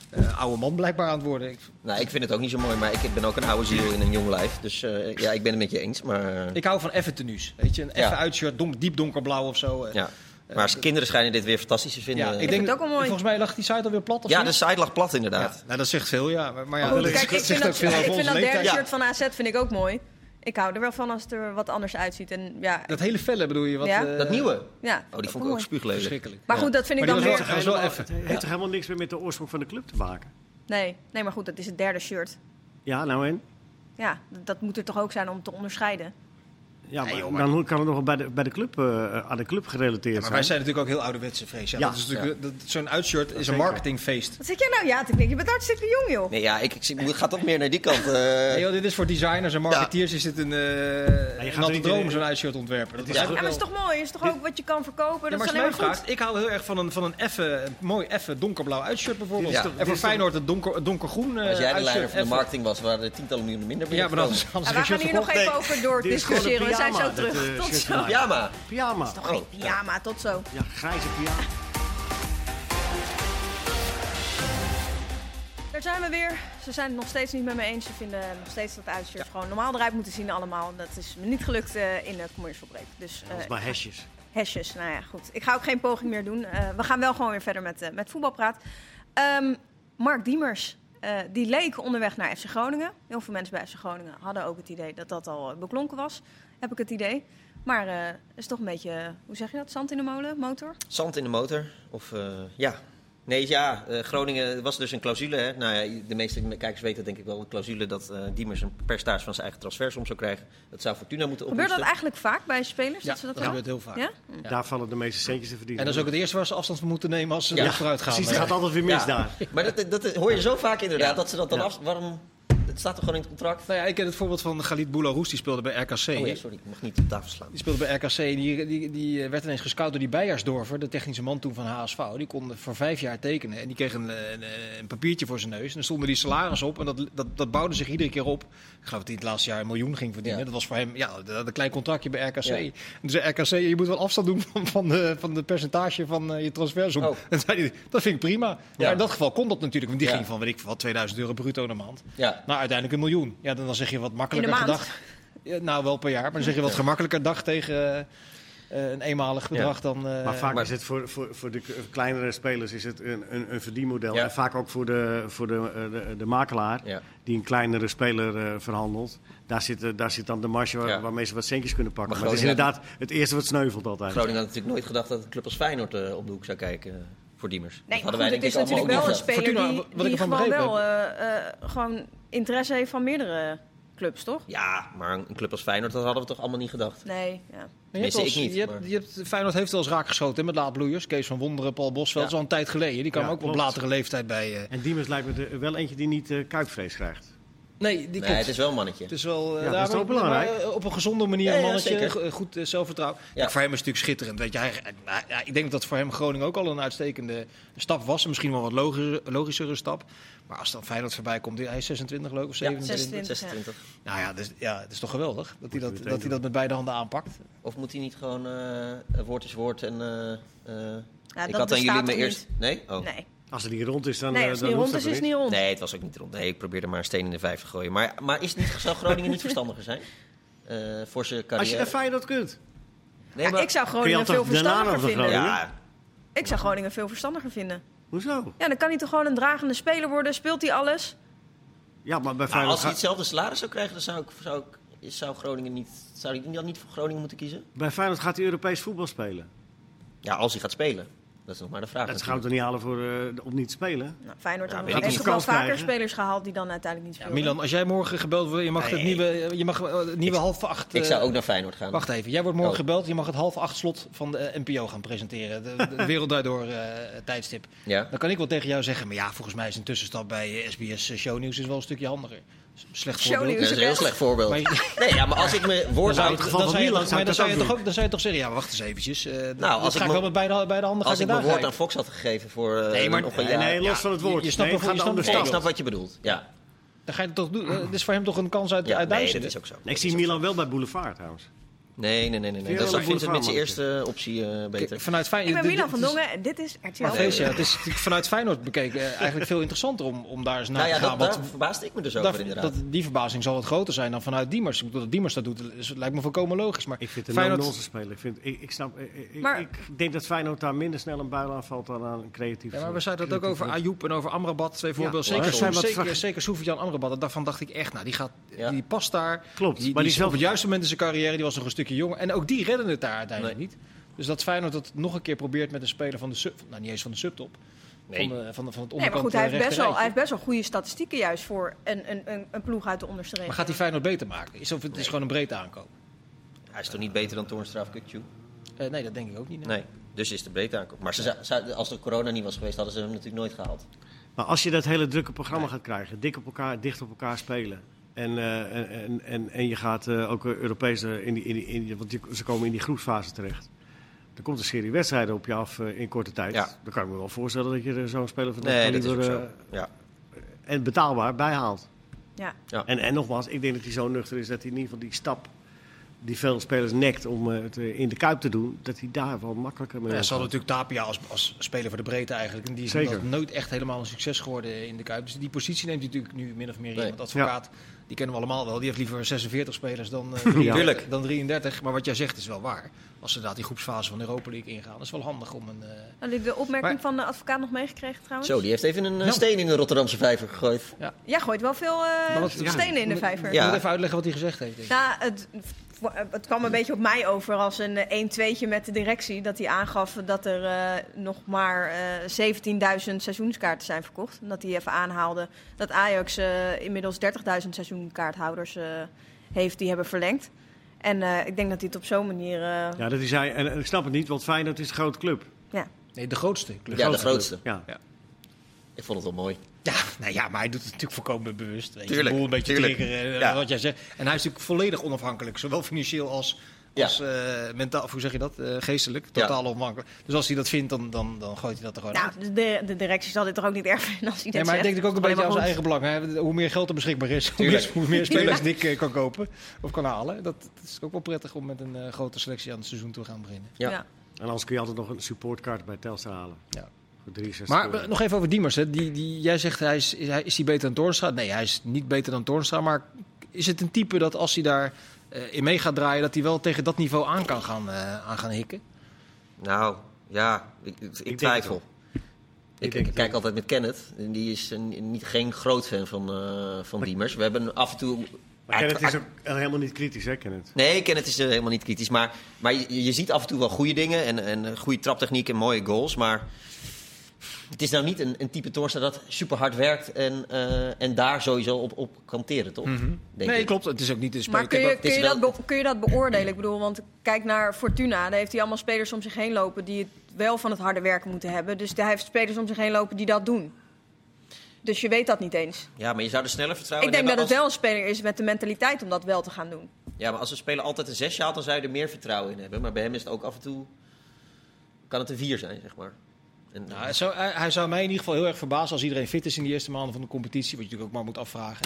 eh, oude man blijkbaar aan het worden. Ik, Nou, ik vind het ook niet zo mooi, maar ik ben ook een oude ziel in een jong lijf. Dus eh, ja, ik ben het met je eens. Maar, ik hou van effe tenues. Weet je, een effe Ja. uitshirt, donk, diep donkerblauw of zo. ja. maar als kinderen schijnen dit weer fantastisch te vinden. Ja, ik vind denk, het ook wel mooi. Volgens mij lag die site alweer plat of ja de site lag plat inderdaad. Ja, nou, dat zegt veel, ja. Maar, maar ja, goed, dat kijk, ik zegt vind ook dat, veel over ik vind dat derde shirt van AZ vind ik ook mooi. Ik hou er wel van als het er wat anders uitziet. En, ja, Dat hele felle bedoel je? Wat, Ja. eh, Dat nieuwe? ja, Oh, die vond ik ook spuuglelijk. Verschrikkelijk. Maar goed, dat vind ik Maar dan weer... Helemaal- effe. Het heeft toch helemaal niks meer met de oorsprong van de club te maken? Nee, nee, maar goed, dat is het derde shirt. Ja, nou en? Ja, dat moet er toch ook zijn om te onderscheiden. Ja, maar, Nee, joh, maar- dan kan het nog wel bij de, bij de club, eh, aan de club gerelateerd Maar zijn. wij zijn natuurlijk ook heel ouderwetse, vrees. Ja, Ja. dat is natuurlijk, dat- Zo'n uitshirt is een marketingfeest. Wat zit jij nou ja te knikken? Je bent hartstikke jong, joh. Nee, ja, ik, ik, ik ga toch meer naar die kant. eh. Nee, joh, dit is voor designers en marketeers is dit een, uh, gaat een natte niet droom, zo'n uitshirt ontwerpen. Dat is Ja, ook maar het is toch mooi? Het is toch ook wat je kan verkopen? Ja, Dat maar is alleen maar goed. ik hou heel erg van een, van een effe, mooi effe donkerblauw uitshirt bijvoorbeeld. Ja. En voor Feyenoord het donker, het donkergroen Als jij de leider van de marketing was, waren er tientallen miljoenen minder Ja, maar dan we gaan hier nog even over door discussiëren. We zijn zo terug. dat, eh, Tot zo. Pyjama. Pyjama. Toch geen pyjama, tot zo. Ja, grijze pyjama. Daar zijn we weer. Ze zijn het nog steeds niet met me eens. Ze vinden nog steeds dat uitshirts gewoon normaal eruit moeten zien allemaal. Dat is me niet gelukt eh, in de commercial break. Dus Dat is eh, maar hesjes. hashjes, nou ja, goed. Ik ga ook geen poging meer doen. Eh, we gaan wel gewoon weer verder met, eh, met voetbalpraat. Ehm, Mark Diemers, eh, die leek onderweg naar FC Groningen. Heel veel mensen bij FC Groningen hadden ook het idee dat dat al beklonken was. Heb ik het idee. Maar eh is toch een beetje, hoe zeg je dat? Zand in de molen, motor? Zand in de motor. Of eh, ja. Nee, ja, eh, Groningen was dus een clausule. Hè? Nou ja, de meeste kijkers weten denk ik wel. Een clausule dat eh Diemers een percentage van zijn eigen transfersom zou krijgen. Dat zou Fortuna moeten Gebeurt dat oplossen. eigenlijk vaak bij spelers? Ja, dat ze dat gebeurt heel vaak. Ja? Ja. Daar vallen de meeste centjes te verdienen. En dat is ook het eerste waar ze afstand van moeten nemen als ze Ja, vooruit gaan. Precies, het gaat altijd weer mis Ja. daar. Maar dat, dat, dat hoor je zo vaak inderdaad. Ja. Dat ze dat dan Ja. af... Waarom... Het staat er gewoon in het contract. Nou ja, ik ken het voorbeeld van Galit Boularus, die speelde bij RKC. Oh ja, sorry. Ik mag niet op tafel slaan. Die speelde bij RKC en die, die, die eh, werd ineens gescout door die Beiersdorfer, de technische man toen van HSV. Die kon voor vijf jaar tekenen en die kreeg een, een, een papiertje voor zijn neus. En dan stonden die salaris op en dat, dat, dat bouwde zich iedere keer op. Ik geloof dat hij het laatste jaar een miljoen ging verdienen. Ja. Dat was voor hem ja, een klein contractje bij RKC. Ja. En toen zei RKC, je moet wel afstand doen van, van, de, van de percentage van eh, je transfersom. Oh. En zei hij, dat vind ik prima. Maar in dat geval kon dat natuurlijk, want die ging van weet ik wat 2000 euro bruto de maand. Ja. Nou, uiteindelijk een miljoen. Ja, dan dan zeg je wat makkelijker gedacht. Ja, nou, wel per jaar. Maar dan zeg je wat gemakkelijker dag tegen eh, een eenmalig bedrag dan... eh, Maar vaak maar- is het voor, voor, voor de kleinere spelers is het een, een, een verdienmodel. Ja. En vaak ook voor de, voor de, eh, de, de makelaar Ja. die een kleinere speler eh, verhandelt. Daar zit, daar zit dan de marge waar- Ja. waarmee ze wat centjes kunnen pakken. Maar Maar, het is inderdaad het eerste wat sneuvelt altijd. Groningen had natuurlijk nooit gedacht dat een club als Feyenoord op de hoek zou kijken voor Diemers. Nee, Dat maar hadden goed, wij het is natuurlijk wel een speler Fortuna, die, die gewoon begrepen wel eh, eh, gewoon interesse heeft van meerdere clubs, toch? Ja, maar een club als Feyenoord, dat hadden we toch allemaal niet gedacht. Nee, ja. Je hebt niet, Je hebt, je hebt, Feyenoord heeft wel eens raak geschoten met laadbloeiers. Kees van Wonderen, Paul Bosveld. Ja. Dat is al een tijd geleden. Die kwam Ja, ook op latere leeftijd bij... eh, En Diemers lijkt me de- wel eentje die niet eh kuipvrees krijgt. Nee, die Nee, klopt. het is wel een mannetje. Het is wel eh, Ja, dat is maar- belangrijk? maar, eh, op een gezonde manier een ja, mannetje, zeker. go- goed eh, zelfvertrouwen. Ja. Ja. voor hem is het natuurlijk schitterend. Weet je, hij, nou, ja, ik denk dat voor hem Groningen ook al een uitstekende stap was. En Misschien wel wat logischer, logischere stap. Maar als dan Feyenoord voorbij komt, hij is 26 geloof ik, of Ja, 27. 26. 26. Nou ja, dus, ja, het is toch geweldig dat hij dat, dat, hij dat met beide handen aanpakt. Of moet hij niet gewoon eh, woord is woord en... eh, eh, Ja, ik dat had aan jullie mijn eerst... Nee? Oh. Nee, Als het niet rond is, dan, nee eh, als het dan niet hoeft rond is, dat is het niet. rond. Nee, het was ook niet rond. Nee, ik probeerde maar een steen in de vijf te gooien. Maar, maar is het niet, zou Groningen niet verstandiger zijn? Eh, voor zijn Als je carrière? Feyenoord kunt. Nee, Ja, maar- ik zou Groningen veel verstandiger vinden. Ja, Ik zou Groningen veel verstandiger vinden. Hoezo? Ja, dan kan hij toch gewoon een dragende speler worden. Speelt hij alles? Ja, maar bij nou, Feyenoord, als hij hetzelfde salaris zou krijgen, dan zou, ik, zou, ik, zou Groningen niet... Zou hij dan niet voor Groningen moeten kiezen? bij Feyenoord gaat hij Europees voetbal spelen. Ja, als hij gaat spelen. Dat is nog maar de vraag. Dat gaan we toch niet halen voor, eh, om niet te spelen? Nou, Feyenoord Ja, heeft ik toch wel vaker krijgen. spelers gehaald die dan uiteindelijk niet Ja, speelden. Milan, als jij morgen gebeld wordt, je mag het nieuwe, je mag eh, het nieuwe half acht... Ik zou eh, ook naar Feyenoord gaan. Wacht even, jij wordt morgen Oh. gebeld. Je mag het half acht slot van de NPO gaan presenteren. De, de Wereld Draait Door eh, tijdstip. Ja. Dan kan ik wel tegen jou zeggen, maar ja, volgens mij is een tussenstap bij SBS Shownieuws is wel een stukje handiger. Slecht voorbeeld. Dat is een heel slecht voorbeeld. Maar Nee, ja, maar als ik me Dan woord houd... dan van zou je, Milan toch- zou maar dan ik dat zou je toch ook, dan zou je toch zeggen, ja, wacht eens eventjes. eh nou, als als ik ga ik me- wel met beide, beide handen ga Als ik mijn woord aan. Fox had gegeven voor eh, Nee, maar- nog een jaar... nee, los Ja, van het woord. je snapt het snap wat je bedoelt. Ja, Dan ga je toch doen. eh, Dit is voor hem toch een kans uit, ja uit nee, dat is ook zo. Ik zie Milan wel bij Boulevard trouwens. Nee, nee, nee. nee, nee. Dat ik vind het met zijn eerste optie eh, beter. Kijk, Vanuit Feyenoord. Ik ben Milan van dit is- Dongen en dit is RTL. Maar Feest, ja, het is vanuit Feyenoord bekeken eh, eigenlijk veel interessanter om, om daar eens naar Nou ja, te gaan. dat, daar verbaasde ik me dus daar- over inderdaad. dat, die verbazing zal wat groter zijn dan vanuit Diemers. Ik bedoel, dat Diemers dat doet, is, lijkt me volkomen logisch. Maar Ik vind het Feyenoord- een nonsens speler. Ik, vind, ik, ik, snap, ik, ik- Maar- ik denk dat Feyenoord daar minder snel een buil aanvalt dan aan een creatief. Ja, maar we zeiden dat ook over Ayoub en over Amrabat. Twee voorbeelden. zeker Er zeker, zeker Soufiane Amrabat. Daarvan dacht ik echt, nou, die, gaat, Ja. die past daar. Klopt, Die, maar die is zelf- op het juiste moment in zijn carrière. Die was nog een jonger. En ook die redden het daar uiteindelijk niet. Dus dat Feyenoord dat nog een keer probeert met een speler van de sub... Nou, niet eens van de subtop. Nee. Van, de, van, de, van het Nee, maar onderkant goed, hij eh, heeft, best wel, hij heeft best wel goede statistieken juist voor een, een, een, een ploeg uit de onderste Maar regio. gaat hij Feyenoord beter maken? Is, of het is gewoon een breedte aankoop? Hij is toch niet beter dan Toornstra of? Eh, nee, dat denk ik ook niet. nee. Nee, dus is de breedte aankoop. Maar ze, zou- zou- als er corona niet was geweest, hadden ze hem natuurlijk nooit gehaald. Maar als je dat hele drukke programma gaat krijgen, dik op elkaar, dicht op elkaar spelen. En, eh, en, en, en, en je gaat eh, ook Europees eh, in die, in die, in die- want die- ze komen in die groepsfase terecht. Er komt een serie wedstrijden op je af eh, in korte tijd. Ja. Dan kan ik me wel voorstellen dat je er zo'n speler van dat Nee, dat kaliber, zo. eh, Ja. en betaalbaar bijhaalt. Ja. Ja. En, en nogmaals, ik denk dat hij zo nuchter is dat hij in ieder geval die stap die veel spelers nekt om eh, het in de kuip te doen, dat hij daar wel makkelijker mee Ja, ze hadden natuurlijk Tapia als, als speler voor de breedte eigenlijk. En die is nooit echt helemaal een succes geworden in de Kuip. Dus die positie neemt hij natuurlijk nu min of meer in. Nee. Want advocaat, die kennen we allemaal wel. Die heeft liever 46 spelers dan, eh, 33, Tuurlijk. dan 33. Maar wat jij zegt is wel waar. Als ze inderdaad die groepsfase van de Europa League ingaan. Dat is wel handig om een... eh, Had je de opmerking Maar- van de advocaat nog meegekregen trouwens? Zo, die heeft even een Nou. steen in de Rotterdamse vijver gegooid. Jij gooit wel veel eh, Maar wat- stenen in de vijver. Ja. Ik moet even uitleggen wat hij gezegd heeft. denk ik. Nou, het, het kwam een beetje op mij over als een 1-2'tje met de directie. Dat hij aangaf dat er eh, nog maar eh 17.000 seizoenskaarten zijn verkocht. En dat hij even aanhaalde dat Ajax eh, inmiddels 30.000 seizoenkaarthouders eh, heeft die hebben verlengd. En eh, ik denk dat hij het op zo'n manier... eh, Ja, dat hij zei, en, ik snap het niet, want Feyenoord is een grote club. Nee, de grootste club. Ja, de grootste. Ja. Ik vond het wel mooi. Ja, nou ja, maar hij doet het natuurlijk volkomen bewust. Weet je, Tuurlijk, een beetje tuurlijk. triggeren, eh, Ja. wat jij zegt. En hij is natuurlijk volledig onafhankelijk, zowel financieel als, Ja. als eh, mentaal, of hoe zeg je dat, Eh, geestelijk, totaal onafhankelijk. Dus als hij dat vindt, dan, dan, dan gooit hij dat er gewoon uit. nou, de, de directie zal dit toch ook niet erg vinden als hij dit Nee, maar hij zegt. denkt ook een beetje aan zijn eigen belang. Hè? Hoe meer geld er beschikbaar is, hoe Tuurlijk. meer, hoe meer spelers. Dick eh, kan kopen of kan halen. Dat, dat is ook wel prettig om met een eh, grote selectie aan het seizoen te gaan beginnen. Ja. Ja. En anders kun je altijd nog een supportkaart bij Telstar halen. Ja. Voor 63 Maar nog even over Diemers. Hè. Die, die, jij zegt, hij is, hij, is hij beter dan Toornstra? Nee, hij is niet beter dan Toornstra. Maar is het een type dat als hij daar eh, in mee gaat draaien... dat hij wel tegen dat niveau aan kan gaan, eh, aan gaan hikken? Nou, ja, ik, ik, twijfel. Ik, denk ik kijk altijd met Kenneth. En die is een, niet, geen groot fan van, eh van Diemers. We hebben af en toe... Maar Kenneth is ook helemaal niet kritisch, hè, Kenneth? Nee, Kenneth is helemaal niet kritisch. Maar, maar je, je ziet af en toe wel goede dingen. En, en goede traptechniek en mooie goals. Maar het is nou niet een, een type Toornstra dat super hard werkt. En, eh, en daar sowieso op, op kan teren, toch? Denk nee, ik. klopt. Het is ook niet een speler. Maar kun je, kun, je dat be- kun je dat beoordelen? Ik bedoel, want kijk naar Fortuna. Daar heeft hij allemaal spelers om zich heen lopen die het wel van het harde werken moeten hebben. Dus hij heeft spelers om zich heen lopen die dat doen. Dus je weet dat niet eens. Ja, maar je zou er sneller vertrouwen Ik denk in dat het hebben wel een speler is met de mentaliteit om dat wel te gaan doen. Ja, maar als een speler altijd een zesje haalt, dan zou je er meer vertrouwen in hebben. Maar bij hem is het ook af en toe... Kan het een vier zijn, zeg maar. En, Nou, hij, zou, hij, hij zou mij in ieder geval heel erg verbazen als iedereen fit is in de eerste maanden van de competitie. Wat je natuurlijk ook maar moet afvragen.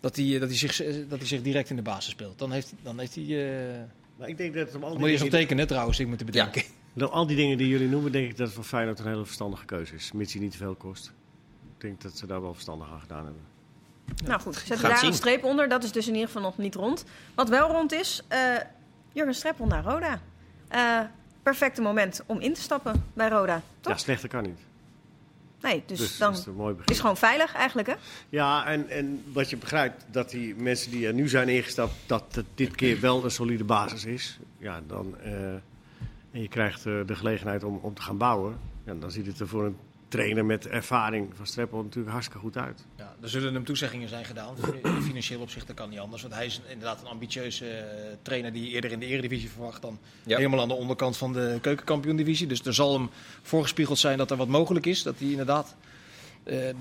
Dat hij, dat hij, zich, eh, dat hij zich direct in de basis speelt. Dan heeft, dan heeft hij. eh Maar ik denk dat om al die, moet je eens tekenen trouwens, ik moet te bedenken. door al die dingen die jullie noemen, denk ik dat het voor Feyenoord een hele verstandige keuze is. Mits hij niet te veel kost. Ik denk dat ze daar wel verstandig aan gedaan hebben. Nou goed, zetten we Gaan daar zien. een streep onder. Dat is dus in ieder geval nog niet rond. Wat wel rond is, eh Jurgen Streppel naar Roda. Eh, perfecte moment om in te stappen bij Roda, toch? Ja, slechter kan niet. Nee, dus, Dus, dan is een mooi begin. is het gewoon veilig eigenlijk, hè? Ja, en, en wat je begrijpt, dat die mensen die er nu zijn ingestapt, dat het dit keer wel een solide basis is. Ja, dan, eh, en je krijgt eh, de gelegenheid om, om te gaan bouwen. Ja, dan ziet het er voor een trainer met ervaring van Streppel natuurlijk hartstikke goed uit. Ja, er zullen hem toezeggingen zijn gedaan. In financieel opzicht dat kan niet anders. Want hij is inderdaad een ambitieuze eh, trainer die je eerder in de eredivisie verwacht dan Ja. helemaal aan de onderkant van de keukenkampioen-divisie. Dus er zal hem voorgespiegeld zijn dat er wat mogelijk is. Dat hij inderdaad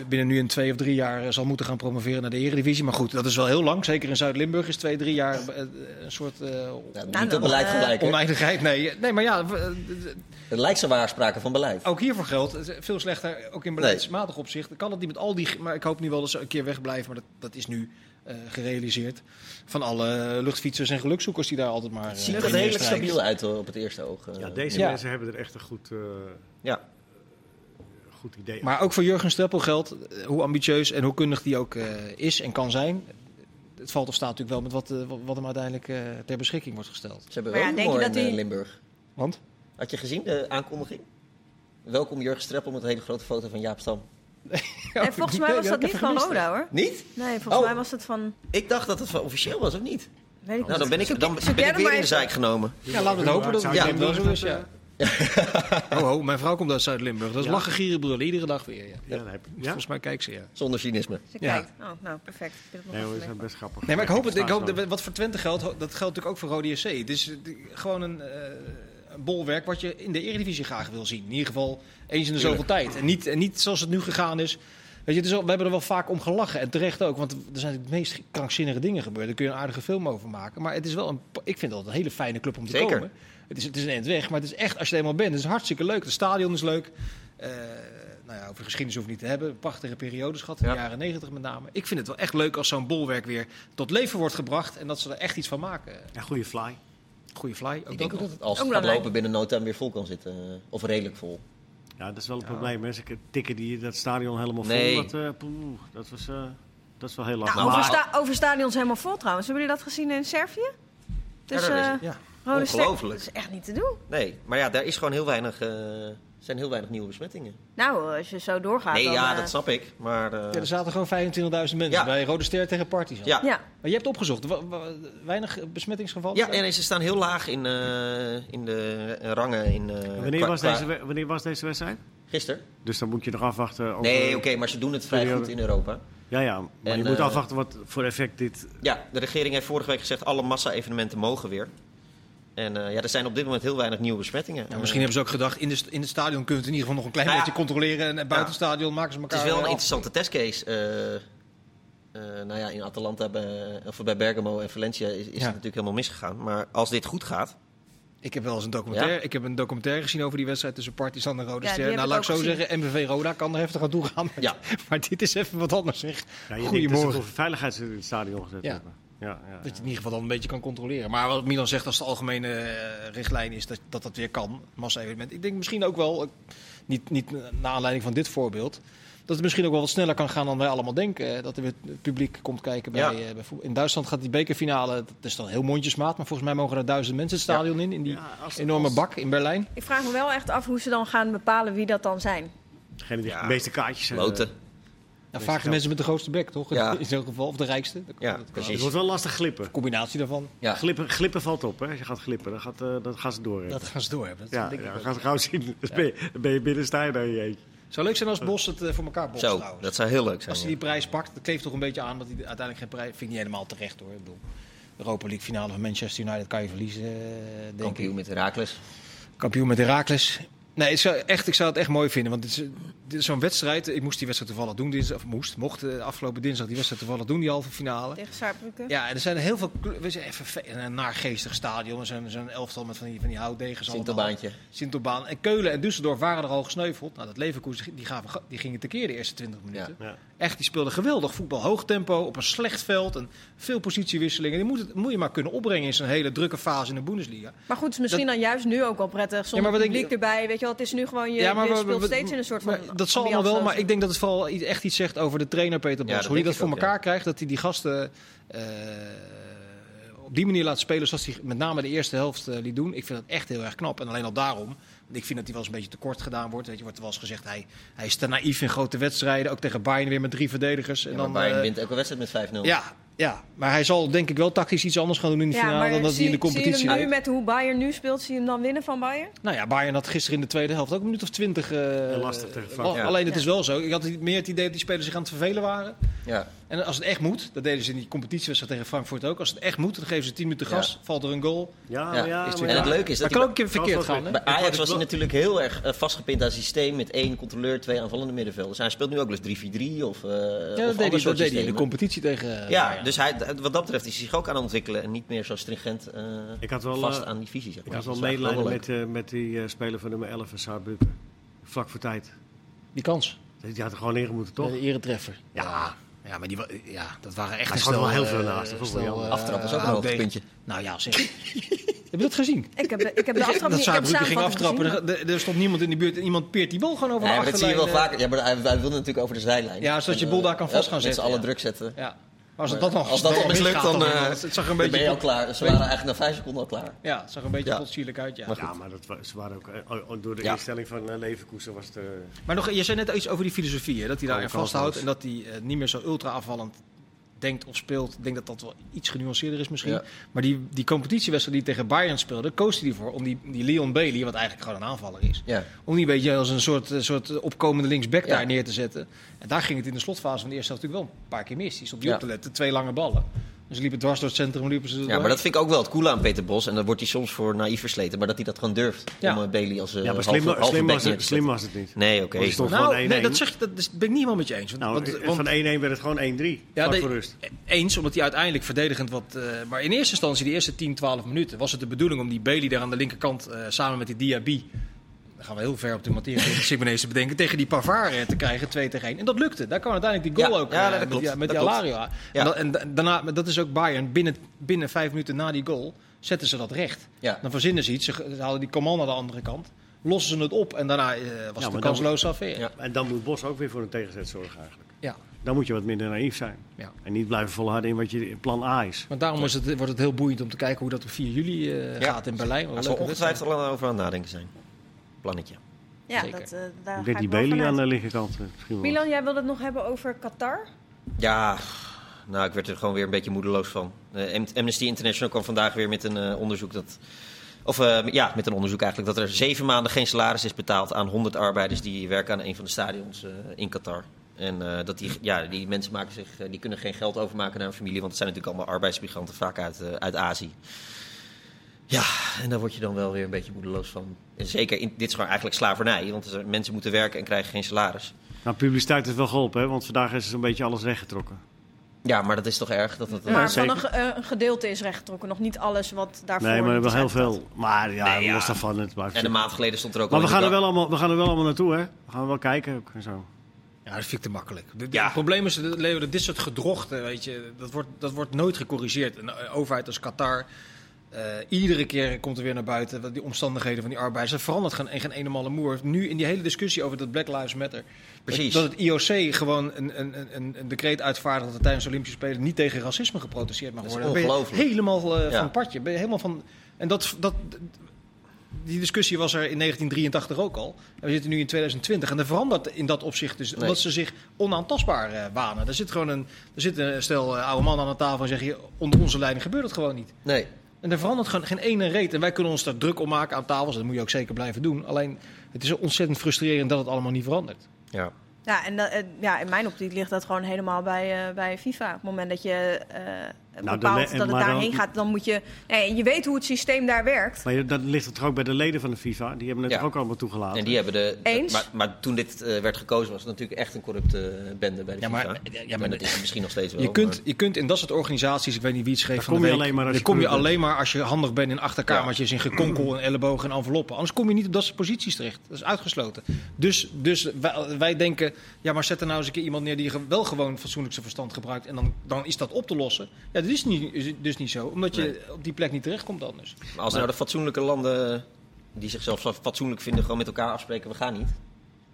binnen nu een twee of drie jaar eh, zal moeten gaan promoveren naar de eredivisie. Maar goed, dat is wel heel lang. Zeker in Zuid-Limburg is twee, drie jaar eh, een soort eh, Ja, Nou, niet dan, op beleid eh, gelijk, hè? oneindigheid. Nee, nee maar ja, eh, Het lijkt zo waarspraken van beleid. ook hiervoor geldt, veel slechter, ook in beleidsmatig opzicht. Dan kan het niet met al die, maar ik hoop nu wel dat ze een keer wegblijven, maar dat, dat is nu eh, gerealiseerd. Van alle luchtfietsers en gelukzoekers die daar altijd maar. Het ziet eh, er in redelijk stabiel uit hoor, op het eerste oog. eh. Ja, deze Ja. mensen hebben er echt een goed, eh, Ja. Goed idee. Maar ook voor Jurgen Streppel geldt, eh, hoe ambitieus en hoe kundig die ook eh, is en kan zijn. Het valt of staat natuurlijk wel met wat, eh, wat- hem uiteindelijk eh, ter beschikking wordt gesteld. Ze hebben wel ja, denk je in Limburg. Want? Had je gezien de aankondiging? Welkom Jurgen Streppel met een hele grote foto van Jaap Stam. en volgens mij was dat niet van Roda, hoor. Niet? Nee, volgens Oh. mij was het van... Ik dacht dat het van officieel was, of niet? Weet ik Nou, dan ben ik, dan ben ik er weer in de zijk genomen. Ja, laten we het hopen dat het ja, wel zo is. Ja. Ho, ho, mijn vrouw komt uit Zuid-Limburg. Dat is Ja? lachen, gieren, brullen. Iedere dag weer. Ja. Volgens mij kijkt ze, ja. Zonder cynisme. Ze Ja. kijkt. Oh, nou, perfect. Ik wil het nog Nee, hoor, even dat is best grappig. Nee, maar ik hoop het. Ik hoop dat, wat voor Twente geldt, dat geldt natuurlijk ook voor Rode SC. Het is eh, gewoon een, eh, een bolwerk wat je in de Eredivisie graag wil zien. In ieder geval eens in de zoveel tijd. En niet, en niet zoals het nu gegaan is. Weet je, het is al- we hebben er wel vaak om gelachen. En terecht ook, want er zijn de meest krankzinnige dingen gebeurd. Daar kun je een aardige film over maken. Maar het is wel een, ik vind het een hele fijne club om te Zeker. komen. Het is, het is een eind weg, maar het is echt, als je er eenmaal bent, het is hartstikke leuk. Het stadion is leuk. Eh, nou ja, over geschiedenis hoef ik niet te hebben. Prachtige periodes gehad, in de Ja. jaren negentig met name. Ik vind het wel echt leuk als zo'n bolwerk weer tot leven wordt gebracht. En dat ze er echt iets van maken. Ja, goede fly. Goeie fly. Ook Ik dat denk ook dat het als het gaat lopen binnen no time weer vol kan zitten. eh, Of redelijk vol. Ja, dat is wel een probleem. Hè. Ze tikken die, dat stadion helemaal Nee. vol. Dat, eh, poeh, dat, was, eh, dat is wel heel Nou, lastig. over, sta over stadions helemaal vol trouwens. Hebben jullie dat gezien in Servië? Dus, Ja, dat is- eh, Ja. Rode Ster- Ongelooflijk. Dat is echt niet te doen. Nee, maar ja, daar is gewoon heel weinig, eh, zijn heel weinig nieuwe besmettingen. Nou, als je zo doorgaat Nee, dan... ja, eh, dat snap ik. Maar eh, Ja, er zaten gewoon 25.000 mensen Ja. bij Rode Ster tegen Partizan. ja. Maar je hebt opgezocht. weinig besmettingsgevallen? Ja, nee, nee, ze staan heel laag in, eh, in de rangen. In, eh, wanneer, was deze, wanneer was deze wedstrijd? Gisteren? Dus dan moet je nog afwachten. Over, Nee, oké, maar ze doen het vrij goed in Europa. Ja, ja. Maar En, je moet afwachten wat voor effect dit... Ja, de regering heeft vorige week gezegd alle massa-evenementen mogen weer. En eh, ja, er zijn op dit moment heel weinig nieuwe besmettingen. Ja, misschien hebben ze ook gedacht, in, de, in het stadion kunnen we het in ieder geval nog een klein Nou ja. beetje controleren. En buiten het stadion maken ze Het elkaar is wel een af. interessante testcase. eh, eh, nou ja, in Atalanta bij, of bij Bergamo en Valencia is, is het natuurlijk helemaal misgegaan. Maar als dit goed gaat, Ik heb wel eens een documentaire, Ja? ik heb een documentaire gezien over die wedstrijd tussen Partizan en Rode Ja, Ster. Nou, laat ik zo gezien. zeggen, MVV Roda kan er heftig aan toe gaan. Ja. maar dit is even wat anders zeg. Ja, je denkt dat ze Goedemorgen. voor veiligheid in het stadion gezet Ja. hebben. Ja, ja, Dat je ja. in ieder geval dan een beetje kan controleren. Maar wat Milan zegt als de algemene eh, richtlijn is dat, dat dat weer kan, massa-evenement. Ik denk misschien ook wel, eh, niet, niet naar aanleiding van dit voorbeeld, dat het misschien ook wel wat sneller kan gaan dan wij allemaal denken. Dat er weer het publiek komt kijken bij, Ja. eh, bij. In Duitsland gaat die bekerfinale, dat is dan heel mondjesmaat, maar volgens mij mogen er duizend mensen het stadion in, in die Ja, als- enorme als- bak in Berlijn. Ik vraag me wel echt af hoe ze dan gaan bepalen wie dat dan zijn. Degene die Ja. de meeste kaartjes hebben. loten. Ja, vaak de mensen met de grootste bek, toch? Ja. In zo'n geval, of de rijkste. Ja, precies. Het wordt wel lastig glippen. Combinatie daarvan, Ja. Glippen, glippen valt op, hè. Als je gaat glippen, dan, gaat, eh, dan gaan ze door. dat gaan ze door hebben. Dat ja, denk ik ja, gaan ze gauw zien. Dan ben je, dan ben je binnen, sta je daar in je eentje. Zou leuk zijn als Bos het eh, voor elkaar bokst Zo, trouwens. dat zou heel leuk zijn. Als hij die prijs pakt, dat kleeft toch een beetje aan dat hij uiteindelijk geen prijs... Vind ik niet helemaal terecht hoor. Ik bedoel, Europa League finale van Manchester United kan je verliezen, eh, denk Kampioen ik. met Herakles. Kampioen met Heracles. Nee, ik zou, echt, ik zou het echt mooi vinden. Want dit is, zo'n wedstrijd. Ik moest die wedstrijd toevallig doen. Dinsdag, of moest, mocht eh, afgelopen dinsdag die wedstrijd toevallig doen, die halve finale. Tegen Saarbrücken. Ja, en er zijn heel veel. We zijn even ve- een naargeestig stadion. Er zijn zo'n elftal met van die, van die houtdegens. Sintelbaantje. Sintelbaan. En Keulen en Düsseldorf waren er al gesneuveld. Nou, dat Leverkusen die, gaven, ga- die gingen tekeer de eerste 20 minuten. Ja. Echt, die speelden geweldig voetbal. Hoog tempo, op een slecht veld. En veel positiewisselingen. Die moet, het, moet je maar kunnen opbrengen in zo'n hele drukke fase in de Bundesliga. Maar goed, het is misschien dan juist nu ook wel prettig. Zonder maar wat ik- publiek erbij. Weet je wel, het is nu gewoon, je, Ja, maar je speelt steeds in een soort van Maar dat zal allemaal wel, maar ik denk dat het vooral echt iets zegt over de trainer Peter Bos. Ja, Hoe hij dat voor ook, elkaar ja. krijgt, dat hij die gasten eh, op die manier laat spelen zoals hij met name de eerste helft eh, liet doen. Ik vind dat echt heel erg knap. En alleen al daarom, ik vind dat hij wel eens een beetje tekort gedaan wordt. Weet je, wordt er wel eens gezegd, hij, hij is te naïef in grote wedstrijden. Ook tegen Bayern weer met drie verdedigers. En dan, dan Bayern eh, wint elke wedstrijd met 5-0. ja, ja, maar hij zal denk ik wel tactisch iets anders gaan doen in de Ja, finale maar dan dat hij in de competitie Zie je hem nu met hoe Bayern nu speelt, zie je hem dan winnen van Bayern? Nou ja, Bayern had gisteren in de tweede helft ook een minuut of twintig. eh, lastig tegen. Alleen het Ja. is wel zo. Ik had meer het idee dat die spelers zich aan het vervelen waren. Ja. En als het echt moet, dat deden ze in die competitiewedstrijd tegen Frankfurt ook. Als het echt moet, dan geven ze 10 minuten gas, Ja. valt er een goal. Ja, Ja, het En het leuke is dat het kan ook een keer verkeerd gaan. Hè? bij Ajax ik was hij natuurlijk heel erg eh, vastgepind aan systeem met één controleur, twee aanvallende middenvelders. Hij speelt nu ook wel eens 3-4-3 of, eh Ja, of dat ander deed, hij, soort dat deed hij in de competitie tegen eh, Ja, Bayern. dus hij, wat dat betreft is hij zich ook aan het ontwikkelen en niet meer zo stringent eh, Ik had wel, vast eh, aan die visie. Zeg Ik maar. had wel medelijden met, eh, met die eh, speler van nummer 11 van Saarbrücken. Vlak voor tijd. Die kans, Die had er gewoon in moeten, toch? de eretreffer. Ja. Ja, maar die, wa- ja, dat waren echt Hij een schoot wel heel veel eh, naast, jammer. eh, Aftrap was ook een hoogtepuntje. Nou ja, zeg. Heb je dat gezien? Ik heb de, ik heb de aftrap dat niet, ik heb Saarbrücken ging samenvatting aftrappen. gezien. Er, er- er stond niemand in de buurt en iemand peert die bal gewoon over Ja, de maar dat zie je wel vaker. Ja, maar hij, hij wilde natuurlijk over de zijlijn. Ja, zodat je En, bol eh, daar kan vast ja, gaan Met zetten, z'n allen ja. druk zetten. eh, Ja. Maar als, dat dan, als dat dan mislukt, dan, eh, het zag een Dan ben beetje, je al klaar. Ze waren eigenlijk na vijf seconden al klaar. ja, het zag een beetje Ja. potsierlijk uit, ja. Maar Ja, maar dat, ze waren ook, eh, door de Ja. instelling van uh, Leverkusen was het... eh, Maar nog, je zei net iets over die filosofie, hè, dat hij daarin Oh, kansloos. vasthoudt en dat hij eh, niet meer zo ultra afvallend denkt of speelt. Ik denk dat dat wel iets genuanceerder is misschien. Ja. Maar die, die competitiewedstrijd die tegen Bayern speelde, koos hij ervoor om die, die Leon Bailey, wat eigenlijk gewoon een aanvaller is, Ja. om die weet je, als een soort, eh, soort opkomende linksback Ja. daar neer te zetten. En daar ging het in de slotfase van de eerste helft natuurlijk wel een paar keer mis. Die stond die op te letten, twee lange ballen. Dus ze liepen dwars door het centrum, liepen ze Ja, maar dat vind ik ook wel het coole aan Peter Bos. En dan wordt hij soms voor naïef versleten. Maar dat hij dat gewoon durft. Ja. Om eh, Bailey als uh, ja, maar halve, slim, halve slim, back was het, te slim zetten. was het niet. Nee, oké. Stond Nou, gewoon 1-1. nee, dat, zeg, ik- dat ben ik niet helemaal met je eens. Want, Nou, want- eh, want- van 1-1 werd het gewoon 1-3. Ja, voor rust. Eens, omdat hij uiteindelijk verdedigend wat... eh, maar in eerste instantie, die eerste 10, 12 minuten... was het de bedoeling om die Bailey daar aan de linkerkant... eh, samen met die Diaby... dan gaan we heel ver op de materie te bedenken... tegen die Pavard eh, te krijgen, 2 tegen 1. En dat lukte. Daar kwam uiteindelijk die goal Ja, ook ja, eh, dat met, klopt. die, met Dat die klopt. Alario. Ja. En, dat, en da- daarna, dat is ook Bayern. Binnen, binnen vijf minuten na die goal zetten ze dat recht. Ja. Dan verzinnen ze iets. Ze, ze halen die Coman naar de andere kant. Lossen ze het op. En daarna eh, was het een kansloze affaire. Ja. En dan moet Bos ook weer voor een tegenzet zorgen eigenlijk. Ja. Dan moet je wat minder naïef zijn. Ja. En niet blijven volharden in wat je plan A is. Maar daarom is het, wordt het heel boeiend om te kijken hoe dat op 4 juli eh, Ja. gaat in Berlijn. Daar zal ongetwijfeld al over aan het nadenken zijn. Plannetje. Ja, Zeker. dat, eh, daar Bailey aan de linkerkant. eh, misschien wel. Milan, jij wilde het nog hebben over Qatar? Ja, nou, ik werd er gewoon weer een beetje moedeloos van. Eh, Am- Amnesty International kwam vandaag weer met een eh, onderzoek dat. Of eh, ja, met een onderzoek eigenlijk dat er zeven maanden geen salaris is betaald aan 100 arbeiders die werken aan een van de stadions eh, in Qatar. En eh, dat die, ja, die mensen maken zich, eh, die kunnen geen geld overmaken naar hun familie, want het zijn natuurlijk allemaal arbeidsmigranten, vaak uit, eh, uit Azië. Ja, en daar word je dan wel weer een beetje moedeloos van. En zeker, in, dit is gewoon eigenlijk slavernij, want er mensen moeten werken en krijgen geen salaris. Nou, publiciteit heeft wel geholpen, hè? want vandaag is zo'n beetje alles weggetrokken. Ja, maar dat is toch erg dat dat. Ja, maar van een, ge- eh, een gedeelte is rechtgetrokken. Nog niet alles wat daarvoor nee, maar wel heel veel. Maar ja, Nee, ja. los daarvan, het blijft En een maand geleden stond er ook Maar al we gaan, er wel allemaal, we gaan er wel allemaal naartoe, hè? We gaan wel kijken ook en zo. Ja, dat vind ik te makkelijk. De- Ja. Het probleem is, dat- Leo, dat dit soort gedrochten, weet je, dat wordt, dat wordt nooit gecorrigeerd. Een overheid als Qatar, eh, iedere keer komt er weer naar buiten die omstandigheden van die arbeiders. Er verandert geen, geen ene malle moer. Nu in die hele discussie over dat Black Lives Matter. Precies. Dat het IOC gewoon een, een, een, een decreet uitvaardigt dat er tijdens de Olympische Spelen niet tegen racisme geprotesteerd mag Dat is worden. Ben je ongelooflijk. helemaal eh, Ja. van padje. Ben je helemaal van, en dat, dat, die discussie was er in 1983 ook al. En we zitten nu in 2020 en er verandert in dat opzicht dus. Nee. Omdat ze zich onaantastbaar eh, wanen. Er zit gewoon een, er zit een stel oude man aan de tafel en zeggen: onder onze leiding gebeurt het gewoon niet. Nee. En er verandert gewoon geen ene reet. En wij kunnen ons daar druk om maken aan tafels. Dat moet je ook zeker blijven doen. Alleen het is ontzettend frustrerend dat het allemaal niet verandert. Ja. Ja, en dat- eh, ja, in mijn optiek ligt dat gewoon helemaal bij, eh, bij FIFA. Op het moment dat je eh, Nou, bepaalt dat het daarheen gaat, dan moet je... Nee, je weet hoe het systeem daar werkt. Maar je- dat ligt het toch ook bij de leden van de FIFA? Die hebben het Ja. ook allemaal toegelaten? En die hebben de, Eens? Maar, maar toen dit eh, werd gekozen was het natuurlijk echt een corrupte eh, bende bij de Ja, maar- FIFA. ja, Ja, maar dat is het misschien nog steeds wel. Je kunt, maar- je kunt in dat soort organisaties, ik weet niet wie het schreef Daar van kom de je alleen maar als daar je kom je alleen maar als je handig bent in achterkamertjes, in gekonkel en ellebogen en enveloppen. Anders kom je niet op dat soort posities terecht. Dat is uitgesloten. Dus, dus wij, wij denken, ja maar zet er nou eens een keer iemand neer die wel gewoon fatsoenlijk zijn verstand gebruikt en dan, dan is dat op te lossen. Ja, is, niet, is dus niet zo, omdat je op die plek niet terechtkomt anders. Maar als nou de fatsoenlijke landen die zichzelf zo fatsoenlijk vinden gewoon met elkaar afspreken, we gaan niet.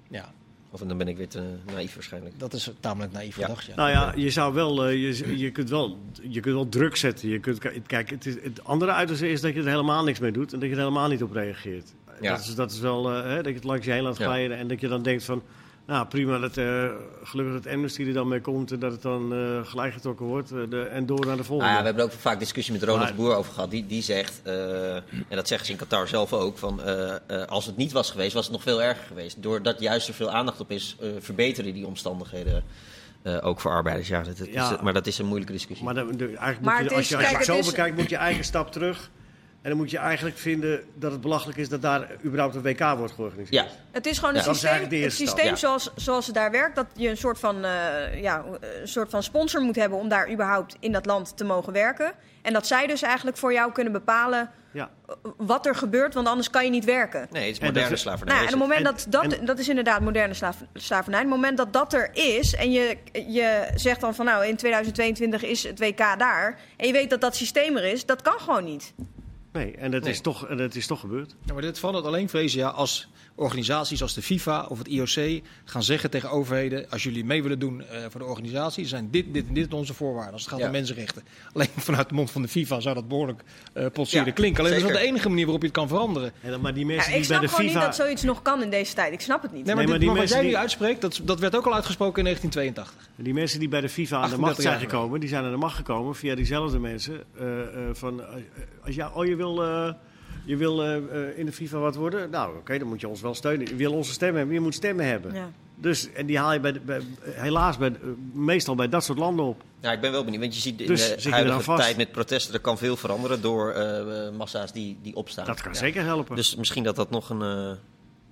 Ja, Of dan ben ik weer te naïef waarschijnlijk. dat is tamelijk naïef Ja. gedacht. Ja. Nou ja, je zou wel, eh, je, je, kunt wel, je kunt wel druk zetten. Je kunt, kijk, het, is, het andere uiterste is dat je er helemaal niks mee doet en dat je er helemaal niet op reageert. Ja. Dat, is, dat is wel, eh, hè, dat je het langs je heen laat Ja. glijden en dat je dan denkt van, nou prima, dat, eh, gelukkig dat Amnesty er dan mee komt en dat het dan eh gelijk getrokken wordt eh, de, en door naar de volgende. Nou ja, we hebben er ook vaak discussie met Ronald Maar- Boer over gehad. Die, die zegt, eh, en dat zeggen ze in Qatar zelf ook, van, eh, eh, als het niet was geweest, was het nog veel erger geweest. Doordat juist er veel aandacht op is, eh, verbeteren die omstandigheden eh, ook voor arbeiders. Ja, dat, dat Ja. Is, maar dat is een moeilijke discussie. Maar, dan, eigenlijk Maar moet je, het als je, als je het zo het is- bekijkt, moet je eigen stap terug. En dan moet je eigenlijk vinden dat het belachelijk is dat daar überhaupt een WK wordt georganiseerd. ja, Het is gewoon Ja. een Dat is systeem, eigenlijk de het eerste stap, systeem ja. zoals, zoals het daar werkt. Dat je een soort, van, eh, ja, een soort van sponsor moet hebben om daar überhaupt in dat land te mogen werken. En dat zij dus eigenlijk voor jou kunnen bepalen Ja. eh, wat er gebeurt, want anders kan je niet werken. nee, het is En moderne dat- slavernij. Nou, en het moment En- dat dat, en- dat is inderdaad moderne slaaf, slavernij. Het moment dat dat er is en je, je zegt dan van nou in 2022 is het WK daar en je weet dat dat systeem er is, dat kan gewoon niet. Nee, en dat, Nee. Is toch, en dat is toch gebeurd. Ja, maar dit valt het alleen vrezen ja, als organisaties als de FIFA of het IOC gaan zeggen tegen overheden: als jullie mee willen doen eh, voor de organisatie, zijn dit, dit en dit onze voorwaarden. Als het gaat Ja. om mensenrechten. Alleen vanuit de mond van de FIFA zou dat behoorlijk eh Ja, klinken. Alleen dat is wel de zeker. enige manier waarop je het kan veranderen. En dan, maar die Ja, mensen ik die bij snap de gewoon FIFA... niet dat zoiets nog kan in deze tijd. Ik snap het niet. Nee, maar, Nee, maar dit, die maar wat jij mensen nu die- uitspreekt, dat, dat werd ook al uitgesproken in 1982. Die mensen die bij de FIFA aan de 38 macht zijn gekomen, die zijn aan de macht gekomen via diezelfde mensen. eh, eh, van, als jij, oh, je wil, eh, je wil eh, eh, in de FIFA wat worden? Nou, oké, dan moet je ons wel steunen. Je wil onze stem hebben, je moet stemmen hebben. Ja. Dus, en die haal je bij, de- bij, helaas bij, eh, meestal bij dat soort landen op. Ja, ik ben wel benieuwd, want je ziet in Dus de huidige tijd met protesten, er kan veel veranderen door eh, massa's die, die opstaan. Dat kan zeker helpen. Dus misschien dat dat nog een... eh,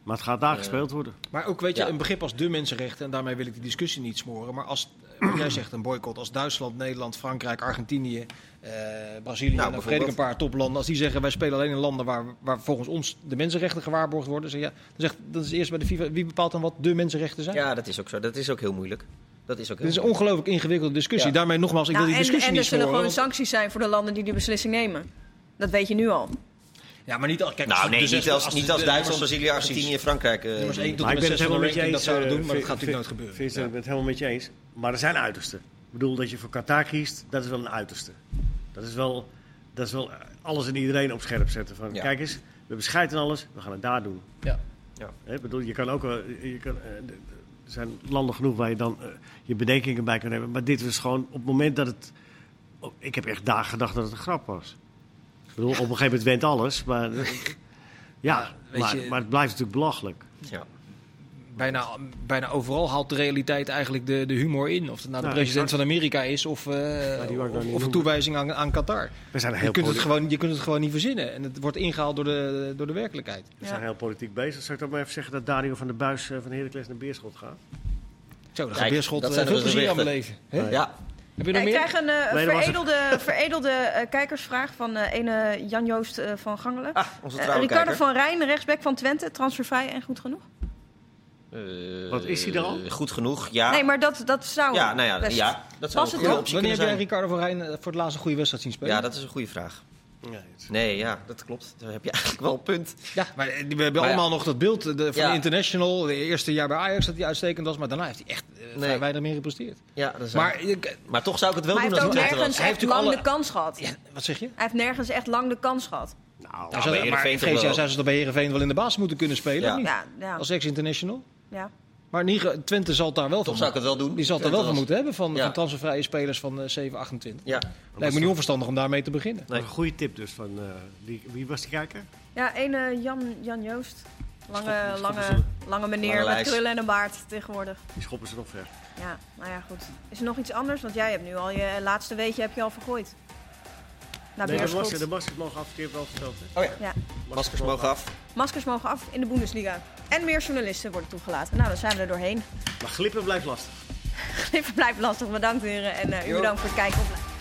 maar het gaat daar gespeeld worden. Maar ook, weet je, Ja. een begrip als de mensenrechten, en daarmee wil ik die discussie niet smoren. Maar als, wat jij zegt, een boycott als Duitsland, Nederland, Frankrijk, Argentinië, eh, Brazilië, Nou, en dan vergeet ik een paar toplanden. Als die zeggen, wij spelen alleen in landen waar, waar volgens ons de mensenrechten gewaarborgd worden. Zeg, ja, dan zegt, dat is eerst bij de FIFA, wie bepaalt dan wat de mensenrechten zijn? ja, dat is ook zo. Dat is ook heel moeilijk. Dat is ook heel Dit is een ongelooflijk ingewikkelde discussie. Ja. Daarmee nogmaals, ik Nou, wil die en, discussie en er zullen gewoon sancties zijn voor de landen die die beslissing nemen. Dat weet je nu al. Ja, maar niet, kijk, Nou als nee, zes- niet als, niet als Duitsland, Brazilië. Argentinië, Frankrijk. eh, Nummers één tot Maar ik en ben met van de je ranking, eens. dat zouden eh, doen, maar dat gaat natuurlijk nooit gebeuren. Vincent, ik ben het helemaal met je eens. Maar er zijn uitersten. Ik bedoel, dat je voor Qatar kiest, dat is wel een uiterste. Dat is wel, dat is wel alles en iedereen op scherp zetten. Van, Ja. Kijk eens, we hebben scheid en alles, we gaan het daar doen. Ja. Ik bedoel, je kan ook wel, je kan, eh, er zijn landen genoeg waar je dan eh, je bedenkingen bij kan hebben. Maar dit was gewoon op het moment dat het... oh, ik heb echt dagen gedacht dat het een grap was. Ik bedoel, op een gegeven moment went alles, maar... ja, maar, je- maar het blijft natuurlijk belachelijk. Ja. bijna, bijna overal haalt de realiteit eigenlijk de, de humor in. Of het nou de Nou, president exact. van Amerika is of, eh, nou of, een toewijzing aan, aan Qatar. We zijn Je heel, kunt, het gewoon, je kunt het gewoon niet verzinnen. En het wordt ingehaald door de, door de werkelijkheid. we zijn heel politiek bezig. Zal ik dan maar even zeggen dat Dario van der Buis eh, van Heracles naar Beerschot gaat? Zo, dan gaat Beerschot dat eh, zijn veel de plezier aan beleven. Hè? ja, Heb je Ja, nog ik krijg een eh, Nee, veredelde, veredelde eh, kijkersvraag van eh ene Jan-Joost van Gangelen. ah, onze Ricardo kijker. van Rijn, rechtsback van Twente, transfervrij en goed genoeg? Eh, Wat is hij er al? Goed genoeg, ja. Nee, maar dat, dat zou ja, nou ja, best- ja dat zou Was een Wanneer heb kunnen jij. Ricardo van Rijn voor het laatste goede wedstrijd zien spelen? Ja, dat is een goede vraag. Nee, ja, dat klopt. Daar heb je eigenlijk wel een punt. Ja, maar eh, we hebben Maar ja. allemaal nog dat beeld eh, de, van Ja. de International. De eerste jaar bij Ajax dat hij uitstekend was. Maar daarna heeft hij echt eh, vrij Nee. weinig meer gepresteerd. Ja, dat is Maar, maar toch zou ik het wel Maar hij doen heeft als ook het Twente nergens. Hij echt heeft lang de kans gehad. ja, wat zeg je? Hij heeft nergens echt lang de kans gehad. Nou, bij zou- Heerenveen maar toch VCA wel. zou ze toch bij Heerenveen wel in de basis moeten kunnen spelen? Ja. of niet? Ja, ja, Als ex-international. ja. Maar Twente zal het daar wel Toch van zou ik het wel doen. Die zal het Twente wel van moeten hebben van, Ja. van transfervrije spelers van eh 7, 28. Ja, Lijkt me niet onverstandig om daarmee te beginnen. een goede tip dus van... eh, die, wie was die kijker? ja ene Jan, Jan Joost. Lange, Schoppen- lange, schoppen lange meneer Lange met krullen en een baard tegenwoordig. Die schoppen ze nog ver. Ja, nou ja, goed. Is er nog iets anders? Want jij hebt nu al je laatste weetje heb je al vergooid. Nou, Nee, de, Beerschot. masker, de maskers mogen af, die hebben we al verteld. Hè? Oh ja, Ja. maskers mogen af. Maskers mogen af in de Bundesliga. En meer journalisten worden toegelaten. Nou, dan zijn we er doorheen. Maar glippen blijft lastig. Even blijft lastig. Bedankt heren. En eh, u bedankt voor het kijken.